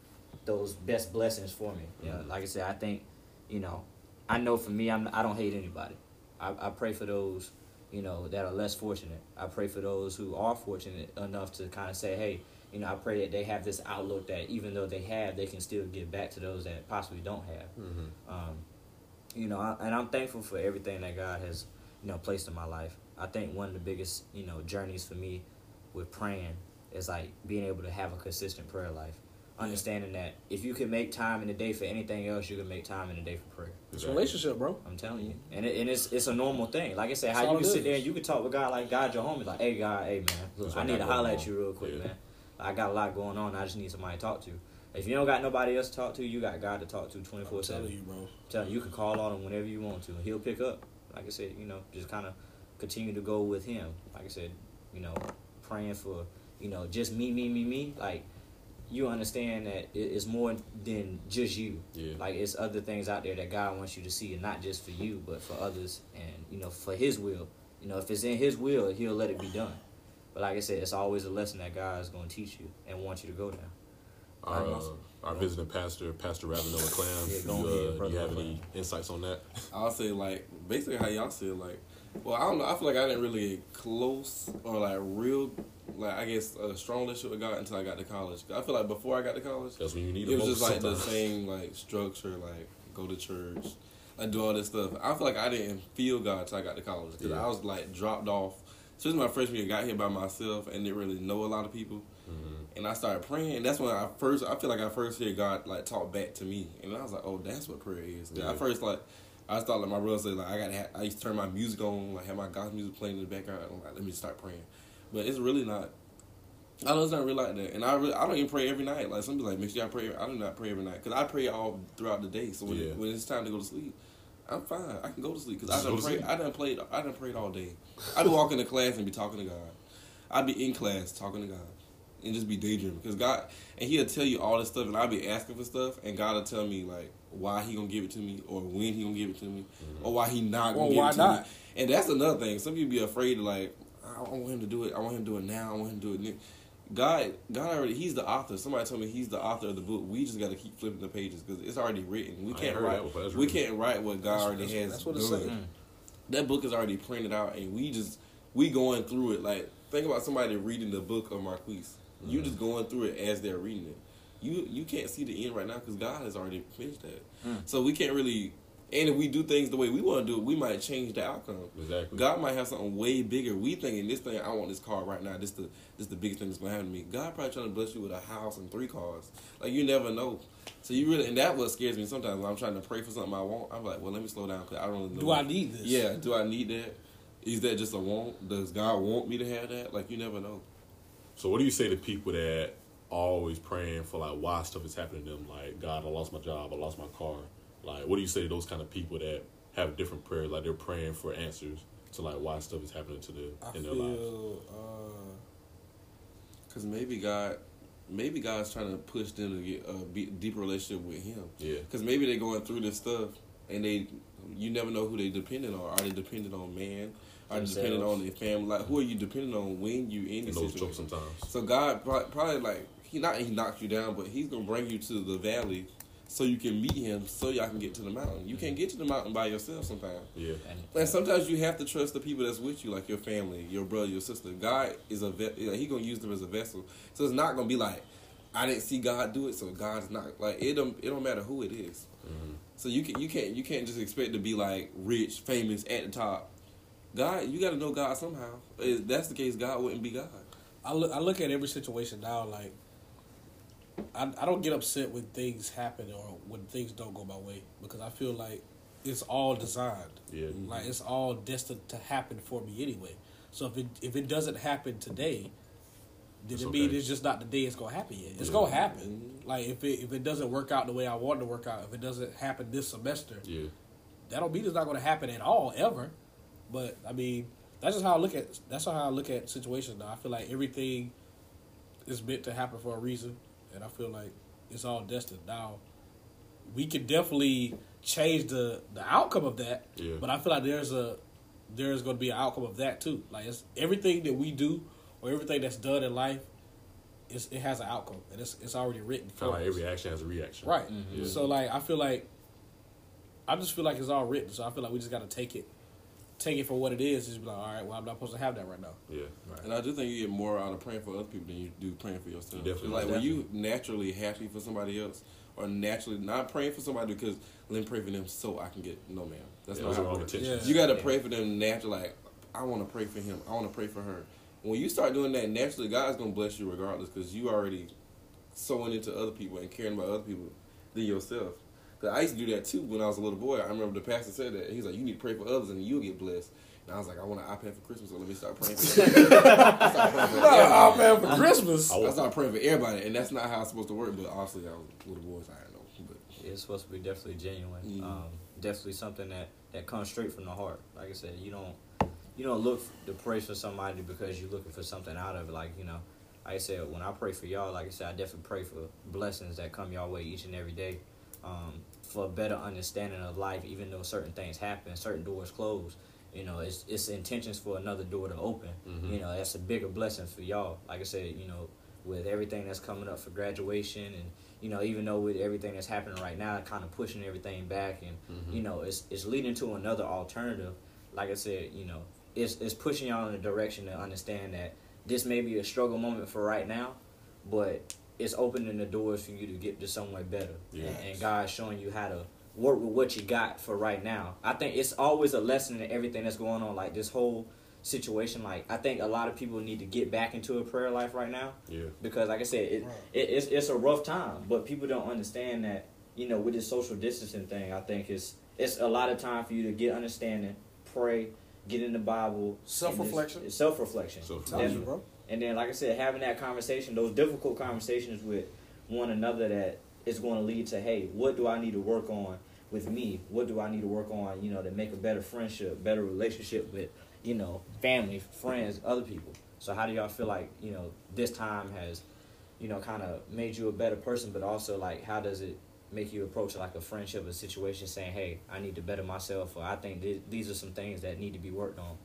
those best blessings for me. You know, mm-hmm. like I said, I think you know I know for me, I'm I don't hate anybody. I, I pray for those you know that are less fortunate. I pray for those who are fortunate enough to kind of say, hey. You know, I pray that they have this outlook that even though they have, they can still give back to those that possibly don't have. Um, you know, I, and I'm thankful for everything that God has, you know, placed in my life. I think one of the biggest, you know, journeys for me with praying is like being able to have a consistent prayer life. Understanding that if you can make time in the day for anything else, you can make time in the day for prayer. It's a relationship, bro. I'm telling you, and it, and it's it's a normal thing. Like I said, how you can sit there and you can talk with God like God your homie, like, hey God, hey man, look, I need to got holler at you real quick, Yeah. man. I got a lot going on. I just need somebody to talk to. If you don't got nobody else to talk to, you got God to talk to twenty four I'm telling seven. you, bro. Tell you, you can call on him whenever you want to. He'll pick up. Like I said, you know, just kind of continue to go with him. Like I said, you know, praying for, you know, just me, me, me, me. Like you understand that it's more than just you. Yeah. Like it's other things out there that God wants you to see, and not just for you, but for others, and you know, for His will. You know, if it's in His will, He'll let it be done. But like I said, it's always a lesson that God is going to teach you and want you to go down. Our, Alright, uh, awesome. our visiting pastor, Pastor Ravenella Clam, Yeah, you, uh, do you have any insights on that? [laughs] I'll say like basically how y'all said like, well I don't know I feel like I didn't really get close or like real like I guess a strong relationship with God until I got to college. I feel like before I got to college, That's when you need it it was just like the same like structure like go to church, like do all this stuff. I feel like I didn't feel God until I got to college because Yeah. I was like dropped off. Especially my freshman year, got here by myself and didn't really know a lot of people. Mm-hmm. And I started praying. And that's when I first, I feel like I first hear God like talk back to me. And I was like, oh, that's what prayer is. Yeah. I first like, I thought like my brother said like I got to. I used to turn my music on, like have my gospel music playing in the background. I'm like, let me start praying. But it's really not I know it's not really like that, and I really, I don't even pray every night. Like some people like, make sure I pray. I do not pray every night because I pray all throughout the day. So when, Yeah. when it's time to go to sleep, I'm fine. I can go to sleep because Just I go done to pray. sleep. I done played. I done prayed all day. I be walking to class and be talking to God. I'd be in class talking to God and just be daydreaming because God and He'll tell you all this stuff, and I'll be asking for stuff, and God will tell me like why He gonna give it to me, or when He gonna give it to me, mm-hmm. or why He not gonna Or give why it to not? me. And that's another thing. Some people be afraid to like. I want him to do it. I want him to do it now. I want him to do it. Now. God, God already. He's the author. Somebody told me he's the author of the book. We just got to keep flipping the pages because it's already written. We I can't write. That, we can't write what God That's- already that's- has that's what it's saying. That book is already printed out, and we just we going through it. Like think about somebody reading the book of Marquise. You Mm-hmm. just going through it as they're reading it. You you can't see the end right now because God has already finished that. Hmm. So we can't really. And if we do things the way we want to do it, we might change the outcome. Exactly. God might have something way bigger. We thinking this thing, I want this car right now. This the this the biggest thing that's gonna happen to me. God probably trying to bless you with a house and three cars. Like you never know. So you really, and that what scares me sometimes. When I'm trying to pray for something I want, I'm like, well, let me slow down because I don't really know. Do I need this? Yeah. Do I need that? Is that just a want? Does God want me to have that? Like you never know. So what do you say to people that always praying for like why stuff is happening to them? Like God, I lost my job, I lost my car. Like what do you say to those kind of people that have different prayers? Like they're praying for answers to like why stuff is happening to them I in their lives. feel. Uh, Because maybe God, maybe God's trying to push them to get a be- deeper relationship with Him. Yeah. Because maybe they're going through this stuff, and they, you never know who they dependent on. Are they dependent on man? Are they dependent on their family? Like who are you dependent on when you in In this those situation? jokes sometimes. So God prob- probably like he not he knocks you down, but He's gonna bring you to the valley so you can meet Him, so y'all can get to the mountain. You can't get to the mountain by yourself sometimes. Yeah. And, And sometimes you have to trust the people that's with you, like your family, your brother, your sister. God is a ve- like, he gonna use them as a vessel. So it's not gonna be like I didn't see God do it, so God's not like it. Don't it don't matter who it is. Mm-hmm. So you can you can't you can't just expect to be like rich, famous at the top. God, you got to know God somehow. If that's the case, God wouldn't be God. I look. I look at every situation now like. I, I don't get upset when things happen or when things don't go my way because I feel like it's all designed. Yeah. Mm-hmm. Like it's all destined to happen for me anyway. So if it if it doesn't happen today, then it means it's just not the day it's gonna happen yet. It's Yeah. gonna happen. Like if it if it doesn't work out the way I want it to work out, if it doesn't happen this semester, Yeah. that don't mean it's not gonna happen at all ever. But I mean, that's just how I look at that's how I look at situations now. I feel like everything is meant to happen for a reason, and I feel like it's all destined. Now, we can definitely change the the outcome of that, Yeah. but I feel like there's a there's going to be an outcome of that too. Like it's everything that we do or everything that's done in life, it's, it has an outcome, and it's it's already written for Kind of like every action has a reaction. Right. Mm-hmm. Yeah. So like I feel like I just feel like it's all written. So I feel like we just got to take it, take it for what it is. Just be like, all right, well I'm not supposed to have that right now. Yeah. And I do think you get more out of praying for other people than you do praying for yourself. Definitely like do. when you naturally happy for somebody else, or naturally not praying for somebody because let me pray for them so I can get no man. That's Yeah, not those how are it wrong intentions. You got to pray for them naturally. Like I want to pray for him. I want to pray for her. When you start doing that naturally, God's gonna bless you regardless because you already sowing into other people and caring about other people than yourself. Cause I used to do that too when I was a little boy. I remember the pastor said that he's like, "You need to pray for others and you'll get blessed." And I was like, "I want an iPad for Christmas, so let me start praying for." [laughs] I started praying for [laughs] everybody. man, for Christmas. I I want- started praying for everybody, and that's not how it's supposed to work. But obviously, I was little boys, I didn't know. But it's supposed to be definitely genuine. Mm. Um, definitely something that, that comes straight from the heart. Like I said, you don't you don't look to pray for somebody because you're looking for something out of it. Like you know, like I said, when I pray for y'all, like I said, I definitely pray for blessings that come your way each and every day, um, for a better understanding of life. Even though certain things happen, certain doors close. You know, it's it's intentions for another door to open. Mhm. You know, that's a bigger blessing for y'all. Like I said, you know, with everything that's coming up for graduation and you know, even though with everything that's happening right now, kind of pushing everything back, and Mhm. you know, it's it's leading to another alternative. Like I said, you know, it's it's pushing y'all in a direction to understand that this may be a struggle moment for right now, but it's opening the doors for you to get to somewhere better. Yeah. And, and God's showing you how to work with what you got for right now. I think it's always a lesson in everything that's going on. Like this whole situation, like I think a lot of people need to get back into a prayer life right now Yeah. because like I said, it, Right. it it's it's a rough time, but people don't understand that you know with this social distancing thing. I think it's it's a lot of time for you to get understanding, pray, get in the Bible, Self-reflection. self reflection. Self-reflection. You, bro. And then, like I said, having that conversation, those difficult conversations with one another that is going to lead to, hey, what do I need to work on with me? What do I need to work on, you know, to make a better friendship, better relationship with, you know, family, friends, other people. So how do y'all feel like, you know, this time has, you know, kind of made you a better person, but also like, how does it make you approach like a friendship, a situation, saying, hey, I need to better myself, or I think th- these are some things that need to be worked on,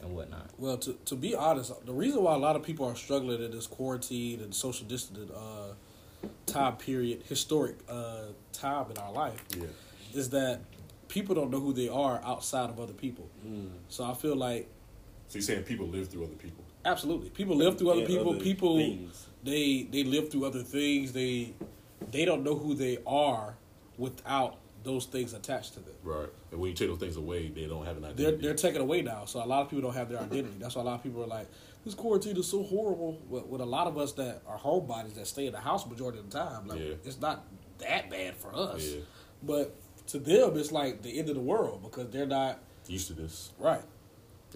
and whatnot. Well, to to be honest, the reason why a lot of people are struggling in this quarantine and social distancing uh, time period, historic uh, time in our life, Yeah. is that people don't know who they are outside of other people. Mm. So I feel like So you're saying people live through other people? absolutely people live through other Yeah, people. other people things. they they live through other things. They they don't know who they are without those things attached to them. Right. And when you take those things away, they don't have an They're identity. they're taken away now, so a lot of people don't have their identity. That's why a lot of people are like, "This quarantine is so horrible." With, with a lot of us that are homebodies that stay in the house majority of the time, like Yeah. it's not that bad for us. Yeah. But to them, it's like the end of the world because they're not Used to this. right.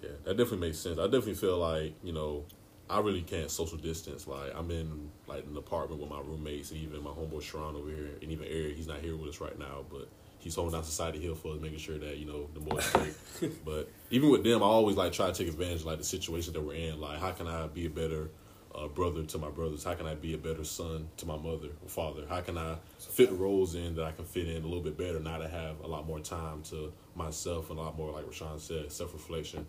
Yeah, that definitely makes sense. I definitely feel like you know, I really can't social distance. Like I'm in like an apartment with my roommates, and even my homeboy Sharon over here, and even Eric. He's not here with us right now, but he's holding down Society Hill for us, making sure that you know the boys [laughs] straight. but even with them, I always like try to take advantage of like the situation that we're in. Like, how can I be a better uh, brother to my brothers? How can I be a better son to my mother or father? How can I fit the roles in that I can fit in a little bit better now that I have a lot more time to myself and a lot more, like Rashawn said, self reflection.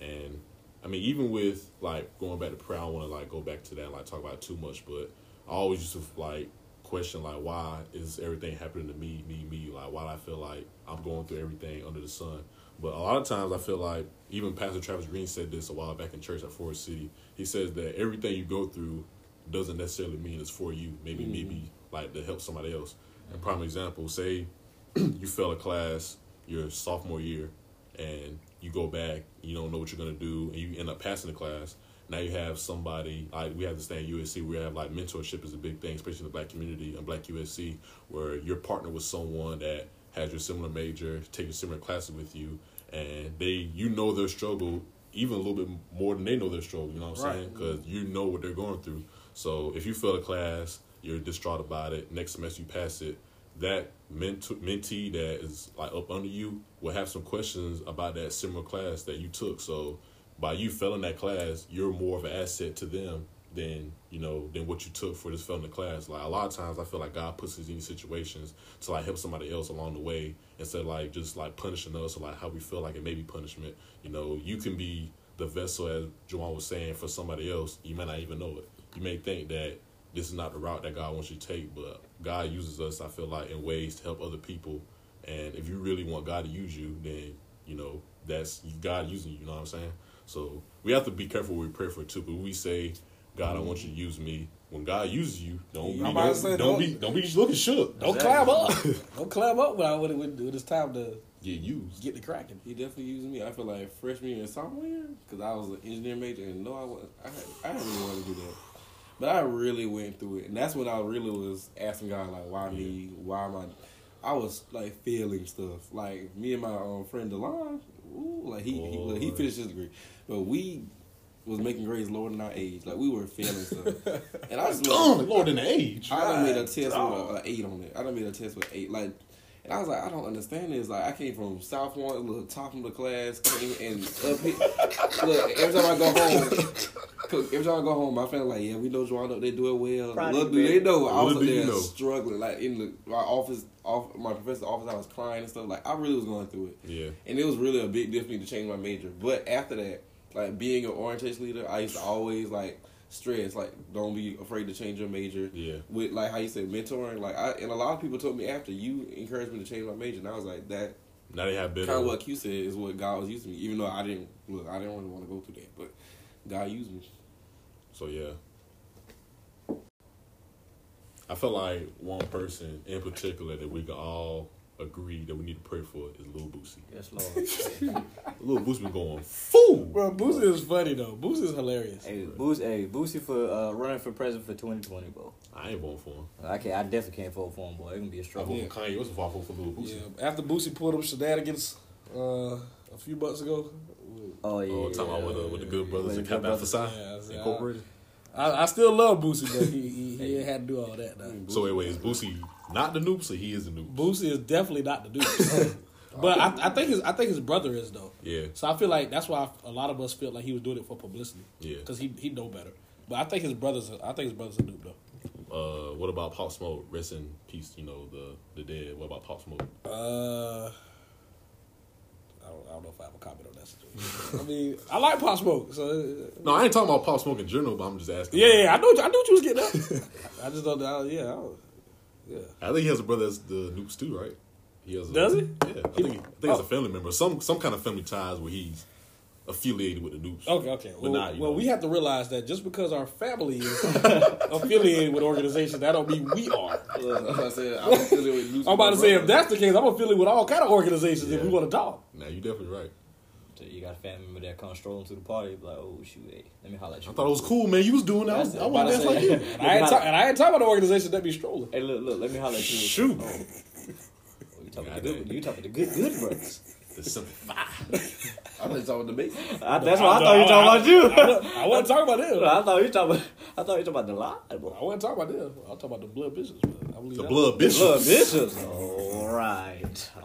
And I mean, even with like going back to prayer, I don't want to like go back to that and like talk about it too much, but I always used to like question like why is everything happening to me, me, me? Like why do I feel like I'm going through everything under the sun? But a lot of times I feel like even Pastor Travis Greene said this a while back in church at Forward City. He says that everything you go through doesn't necessarily mean it's for you. Maybe mm-hmm. maybe like to help somebody else. And prime example, say [clears throat] you fail a class your sophomore year and you go back, you don't know what you're gonna do, and you end up passing the class. Now you have somebody like we have this thing at USC. We have like mentorship is a big thing, especially in the black community and black USC, where you're partnered with someone that has your similar major, taking similar classes with you, and they you know their struggle even a little bit more than they know their struggle. You know what I'm Right. saying? Because you know what they're going through. So if you fail a class, you're distraught about it. Next semester you pass it. That ment- mentee that is like up under you will have some questions about that similar class that you took. So by you failing that class, you're more of an asset to them than you know than what you took for this failing the class. Like a lot of times, I feel like God puts us in these situations to like help somebody else along the way instead of like just like punishing us or like how we feel like it may be punishment. You know, you can be the vessel as Juwan was saying for somebody else. You may not even know it. You may think that this is not the route that God wants you to take, but God uses us, I feel like, in ways to help other people. And if you really want God to use you, then you know that's God using you. You know what I'm saying? So we have to be careful what we pray for too. But we say, God, I want you to use me. When God uses you, don't be, I'm about to don't, say, don't don't- be don't be looking shook. Don't Exactly. climb up. don't climb up when, I, when, it, when it's time to get used. get the cracking. He definitely used me. I feel like freshman year and sophomore year because I was an engineer major and no, I was I I didn't really want to do that, but I really went through it, and that's when I really was asking God like, why me? Why am I? I was like feeling stuff. Like me and my um, friend Delon, ooh, like he he, look, he finished his degree, but we was making grades lower than our age. Like we were failing stuff, [laughs] and I just Dumb, Lord in the age. I done made a test with an eight on it. I done made a test with eight. Like, and I was like, I don't understand this. Like, I came from South Point, little top of the class, came and up here. Look, every time I go home, 'cause every time I go home, my family like, yeah, we know Joanna, they do it well. Proud Little do you, they know, I was up do you there know. struggling. Like in the my office, off my professor's office, I was crying and stuff. Like I really was going through it. Yeah. And it was really a big deal for me to change my major. But after that, like being an orientation leader, I used to always like stress, like don't be afraid to change your major. Yeah. With like how you said mentoring, like I and a lot of people told me after you encouraged me to change my major, and I was like that Now they have better. kind of what Q said is what God was using me. Even though I didn't look, I didn't really want to go through that, but God used me. So yeah. I feel like one person in particular that we can all agree that we need to pray for is Lil Boosie. Yes, Lord. [laughs] Lil Boosie been going fool. Bro, Boosie is funny though. Boosie is hilarious. hey, Boosie, hey, Boosie for uh, running for president for 2020, bro. I ain't voting for him. I can't. I definitely can't vote for him, boy. It's gonna be a I struggle. I vote for Kanye. What's the vote for Lil Boosie? Yeah, after Boosie pulled up shenanigans uh, a few months ago, Oh yeah. Oh, talking about with the, with the good brothers and the Cap Good Brothers. Alpha Yeah, Incorporated. I, I still love Boosie, but he he, he ain't had to do all that. Now. So wait, wait, is Boosie not the Nupes or he is the Nupes? Boosie is definitely not the dude. [laughs] but I, I think his I think his brother is though. Yeah. So I feel like that's why a lot of us feel like he was doing it for publicity. Yeah. Because he he know better. But I think his brothers. I think his brothers a dude though. Uh, what about Pop Smoke? Rest in peace. You know the the dead. What about Pop Smoke? Uh, I don't, I don't know if I have a comment on that situation. I mean, I like Pop Smoke, so uh, No, I ain't talking about Pop Smoke in general, but I'm just asking. yeah, yeah, I know, I knew what you was getting at. I just don't, I, yeah, I don't, yeah. I think he has a brother that's the Nupes too, right? He has. A, Does he? Yeah, I think, I think Oh. it's a family member, some some kind of family ties where he's affiliated with the Nupes. Okay, okay. But Well, not, well know. we have to realize that just because our family is [laughs] affiliated with organizations, that don't mean we are. That's what I said. I'm affiliated with Lucy I'm about to say, if that's the case, I'm affiliated with all kind of organizations if we want to talk. Now you're definitely right. So you got a family member that comes strolling to the party, be like, oh shoot, hey, let me holler at you. I thought it was cool, man. You was doing that. I, That's- I want to I'm dance like to you. [laughs] say- And I ain't, talk, and I ain't talking about the organization that be strolling. Hey, look, look, let me holler at you. Shoot. Oh, oh you talking God the good? damn. You talking the good, good brothers? The simple I thought you talking about the base. I, that's what I thought you talking about you. I, wasn't- I wasn't talking about them. [laughs] I thought you talking about. I thought you talking about the lie, boy. I wasn't talking about them. I'm talking about the blood bishops. but I believe The that. blood bishops. Blood bishops. All right, all right.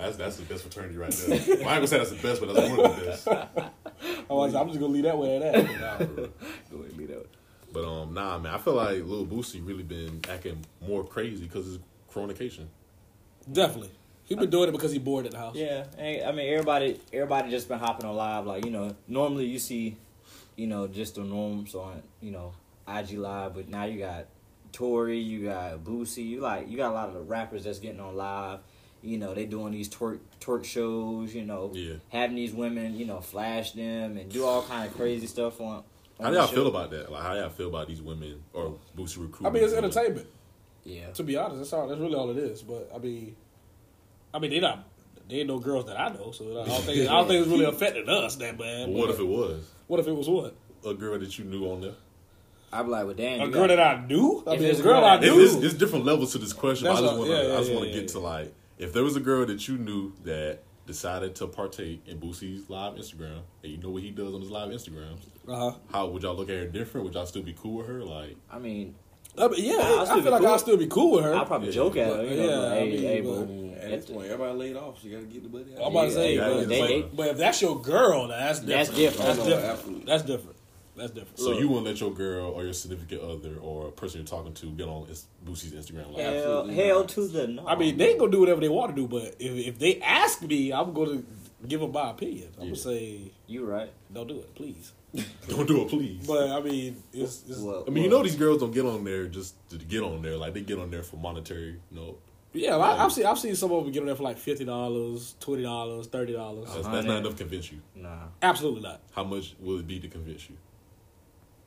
That's, that's the best fraternity right there. Well, I ain't gonna say that's the best, but that's one of the best. [laughs] I was, I'm just gonna leave that way at that. Nah, for real. Go ahead, leave that. But um, nah, man. I feel like Lil Boosie really been acting more crazy because his coronacation. Definitely, he been doing it because he bored at the house. Yeah, and, I mean everybody, everybody just been hopping on live. Like you know, normally you see, you know, just the norms on you know IG live, but now you got Tory, you got Boosie, you like you got a lot of the rappers that's getting on live. You know, they doing these twerk twerk shows. You know, Yeah. having these women, you know, flash them and do all kind of crazy stuff on. How do the y'all feel about that? Like, how y'all feel about these women or Boosie recruiting? I mean, it's women? entertainment. Yeah, To be honest, that's all. That's really all it is. But I mean, I mean, they not. They ain't no girls that I know, so I don't think. I don't think it's really affecting us that bad. But what if it was What if it was what? a girl that you knew on there? I'm like, well, damn, A girl got- that I knew? I If mean, it's a girl girl I knew. It's, it's, it's different levels to this question. But I just want to. yeah, I just yeah, want to yeah, get yeah. to like, if there was a girl that you knew that decided to partake in Boosie's live Instagram, and you know what he does on his live Instagrams, Uh huh. how would y'all look at her different? Would y'all still be cool with her? Like, I mean, I mean, yeah, I'll I still feel be like cool. I'll still be cool with her. I'll probably Yeah. joke at her. You know, Yeah, like, I mean, hey, but- boo. At this point, everybody laid off. She got to get the buddy out. I'm about to say, but, they- but- they- but if that's your girl, that's different. That's different. That's Oh, different. That's different. That's different. so Look. you wouldn't let your girl or your significant other or a person you're talking to get on Ins- Boosie's Instagram? Like, Hell, hell not. to the no. I mean, they gonna do whatever they want to do, but if if they ask me, I'm gonna give them my opinion. I'm Yeah. gonna say, you right. don't do it, please. [laughs] don't do it, please. But I mean, it's, it's Well, I mean, you know, these girls don't get on there just to get on there. Like, they get on there for monetary. You know, yeah. I, I've seen I've seen some of them get on there for like fifty dollars, twenty dollars, thirty dollars. that's, that's not enough to convince you. Nah. Absolutely not. How much will it be to convince you?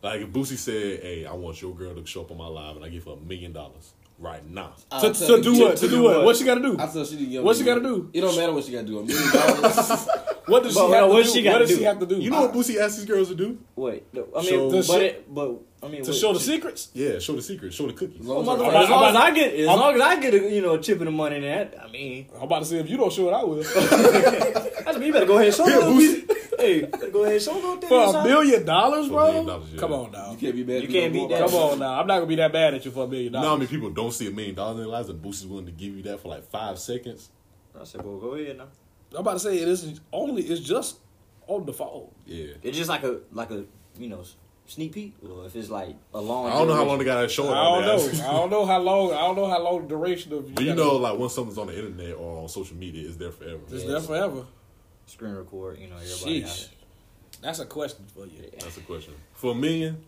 Like if Boosie said, "Hey, I want your girl to show up on my live, and I give her a million dollars right now." I'll To, to do what? To do what? What she got to do? I tell she didn't get What she gotta do? It don't matter what she got to do. A million dollars. [laughs] What does she have to what do? she what gotta does she have to do? You know what Boosie asks these girls to do? Wait. no, I mean, Show- but To it, but I mean, to wait, show the she- secrets? Yeah, show the secrets. show the cookies. As long as motherfucker, her- as long as I'm- I get, as I'm- long as I get a you know chip in the money in that, I mean, I'm about to say if you don't show it, I will. [laughs] that's me. You better go ahead and show Yeah, them. Boosie. Hey, better go ahead and show them. For a million dollars, For a million bro? dollars, yeah. Come on now. You can't be mad. You can't don't beat that. about Come on now. I'm not gonna be that bad at you for a million You know how dollars. many people don't see a million dollars in their lives, and Boosie's willing to give you that for like five seconds? I said, well, go ahead now. I'm about to say it is only it's just on the phone. Yeah. It's just like a like a you know sneak peek, or if it's like a long. I don't know how long duration. they got that show. I on don't there. know. I don't know how long. I don't know how long the duration of. [laughs] But you gotta- know, like once something's on the internet or on social media, it's there forever. it's Yeah. there forever. Screen record. You know, everybody. Sheesh, that's a question for you. That's a question. For a million,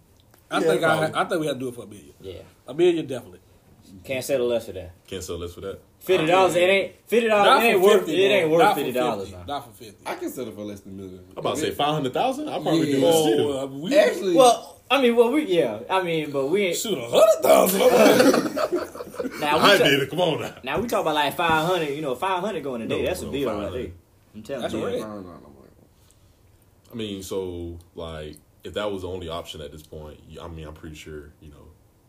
I Yeah, think I, probably. I think we have to do it for a million. Yeah, A million definitely. can't settle less for that. can't sell less for that. Fifty dollars, it ain't fifty dollars. It ain't worth. 50, It ain't worth Not for fifty dollars 50. Not for fifty. I can settle for less than a million. I'm about to say five hundred thousand. I probably Yeah. do it still. Oh, uh, we, Actually, Well, I mean, well, we yeah. I mean, but we ain't. shoot a hundred thousand. Now I talk, did it. Come on now. now we talk about like five hundred. You know, five hundred going a day. No, that's a deal right there. I'm telling That's you. I mean, so like, if that was the only option at this point, I mean, I'm pretty sure, you know,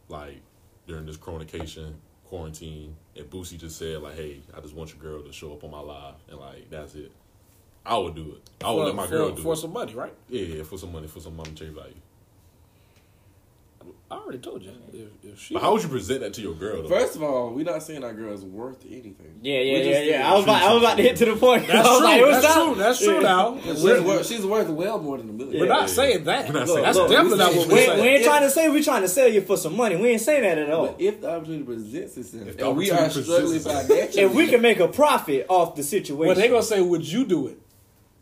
like during this coronacation quarantine, if Boosie just said like, "Hey, I just want your girl to show up on my live," and like that's it, I would do it. I would for, let my for- girl do for it. For some money, right? yeah, yeah, for some money, for some monetary value. I already told you. If, if she, But how would you present that to your girl? Though? First of all, we're not saying our girl is worth anything. Yeah, yeah, We're yeah, just yeah. I was about, I was about to hit to the point. that's [laughs] was true. like, it that's time. true. That's true. Now She's, we're, worth, she's worth well more than a million. we're not saying that. We're not saying That's look, definitely not what We, we're ain't- saying. we ain't trying to say we're trying to sell you for some money. We ain't saying that at all. But if the opportunity presents itself, If the and we are opportunity struggling presents itself. financially, If we can make a profit off the situation, Well, they gonna say, "Would you do it?"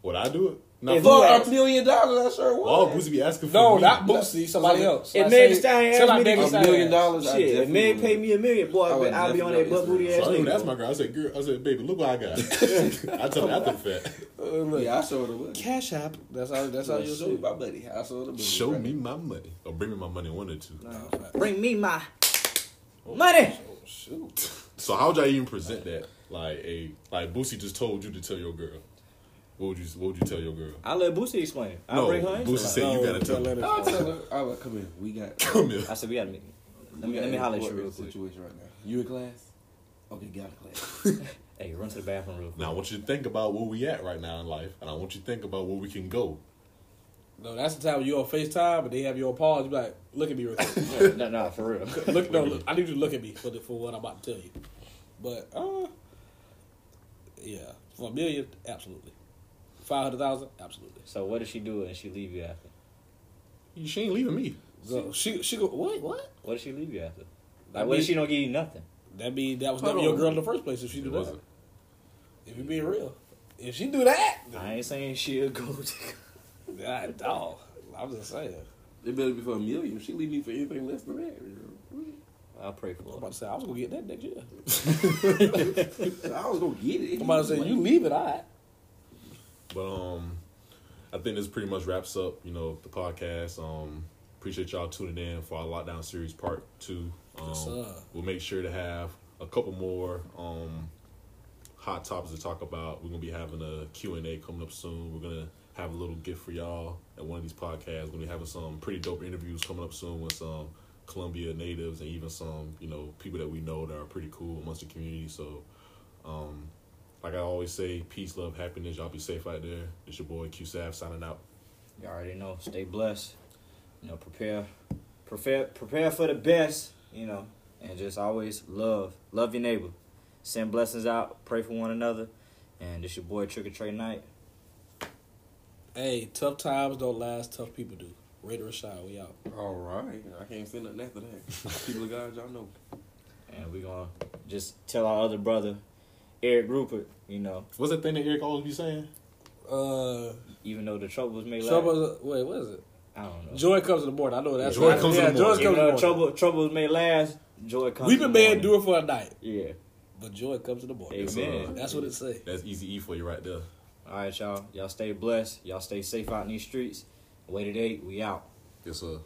Would I do it? Not If for you for ask- a million dollars, I sure would. Oh, Boosie be asking for. No, me. not Boosie. Somebody else. If Like, Meg Thee say- Stallion say asked me to Meg Thee a million dollars, shit, if definitely Meg pay me a million, boy, I would I'll be on definitely that butt booty go ass So I nigga. that's my girl. I said, girl, I said, baby, look what I got. [laughs] I tell her after the fact. Uh, [laughs] look, Yeah, I showed her money. Cash app. That's how. That's how you show see. me my money. I showed her money. Show right me my money. Or bring me my money, one or two. Bring me my money. Shoot. So how would y'all even present that? Like a like Boosie just told you to tell your girl. What would you What would you tell your girl? I'll let Boosie explain. I'll No, bring her Boosie said- you gotta tell let her- I'll tell her. I'll come here. We got. [laughs] Come here. I said we gotta make. Let me let me an holler at you important real quick. Situation right now. You in class? Okay, get out of class. [laughs] Hey, run to the bathroom real quick. Now I want you to think about where we at right now in life, and I want you to think about where we can go. No, that's the time when you on Facetime and they have you on pause. You be like, "Look at me real quick." [laughs] no, no, for real. look, no, look, I need you to look at me for the, for what I'm about to tell you. But uh, yeah, for a million, absolutely. Five hundred thousand, absolutely. So what does she do and she leave you after? She ain't leaving me. So she she go what what? What does she leave you after? That Like, what if she don't give you nothing? That mean that was Hold never your girl in the first place if she It do that. If you being real, if she do that, I ain't saying she'll go. [laughs] God, dog. I'm just saying. It better be for a million. She leave me for anything less than that. I'll pray for her. I'm about to say I was gonna get that next year. [laughs] I was gonna get it. I'm about to say you leave it, all right. But um, I think this pretty much wraps up, you know, the podcast. Um, appreciate y'all tuning in for our lockdown series part two. Um, we'll make sure to have a couple more um hot topics to talk about. We're gonna be having a Q and A coming up soon. We're gonna have a little gift for y'all at one of these podcasts. We're gonna be having some pretty dope interviews coming up soon with some Columbia natives and even some, you know, people that we know that are pretty cool amongst the community. So um like I always say, peace, love, happiness. Y'all be safe out there. It's your boy Q Sav signing out. You already know. Stay blessed. You know, prepare, prepare, prepare for the best. You know, and just always love, love your neighbor. Send blessings out. Pray for one another. And it's your boy Trick or Treat Night. Hey, tough times don't last. Tough people do. Raider Rashad, we out. All right. I can't say nothing after that. [laughs] People of God, y'all know. And we gonna just tell our other brother, Eric Rupert. You know, What's that thing that Eric always be saying? Uh, even though the troubles may last, trouble. Wait, what is it? I don't know. Joy comes in the morning. I know that's Joy right. comes in yeah, the board. Yeah, joy morning. comes in Even the though morning. trouble troubles may last, joy comes. Weeping in the may morning. endure for a night, Yeah. but joy comes in the morning. Amen. That's what it say. That's easy E for you right there. All right, y'all. Y'all stay blessed. Y'all stay safe out in these streets. Waited eight. We out. Yes, sir.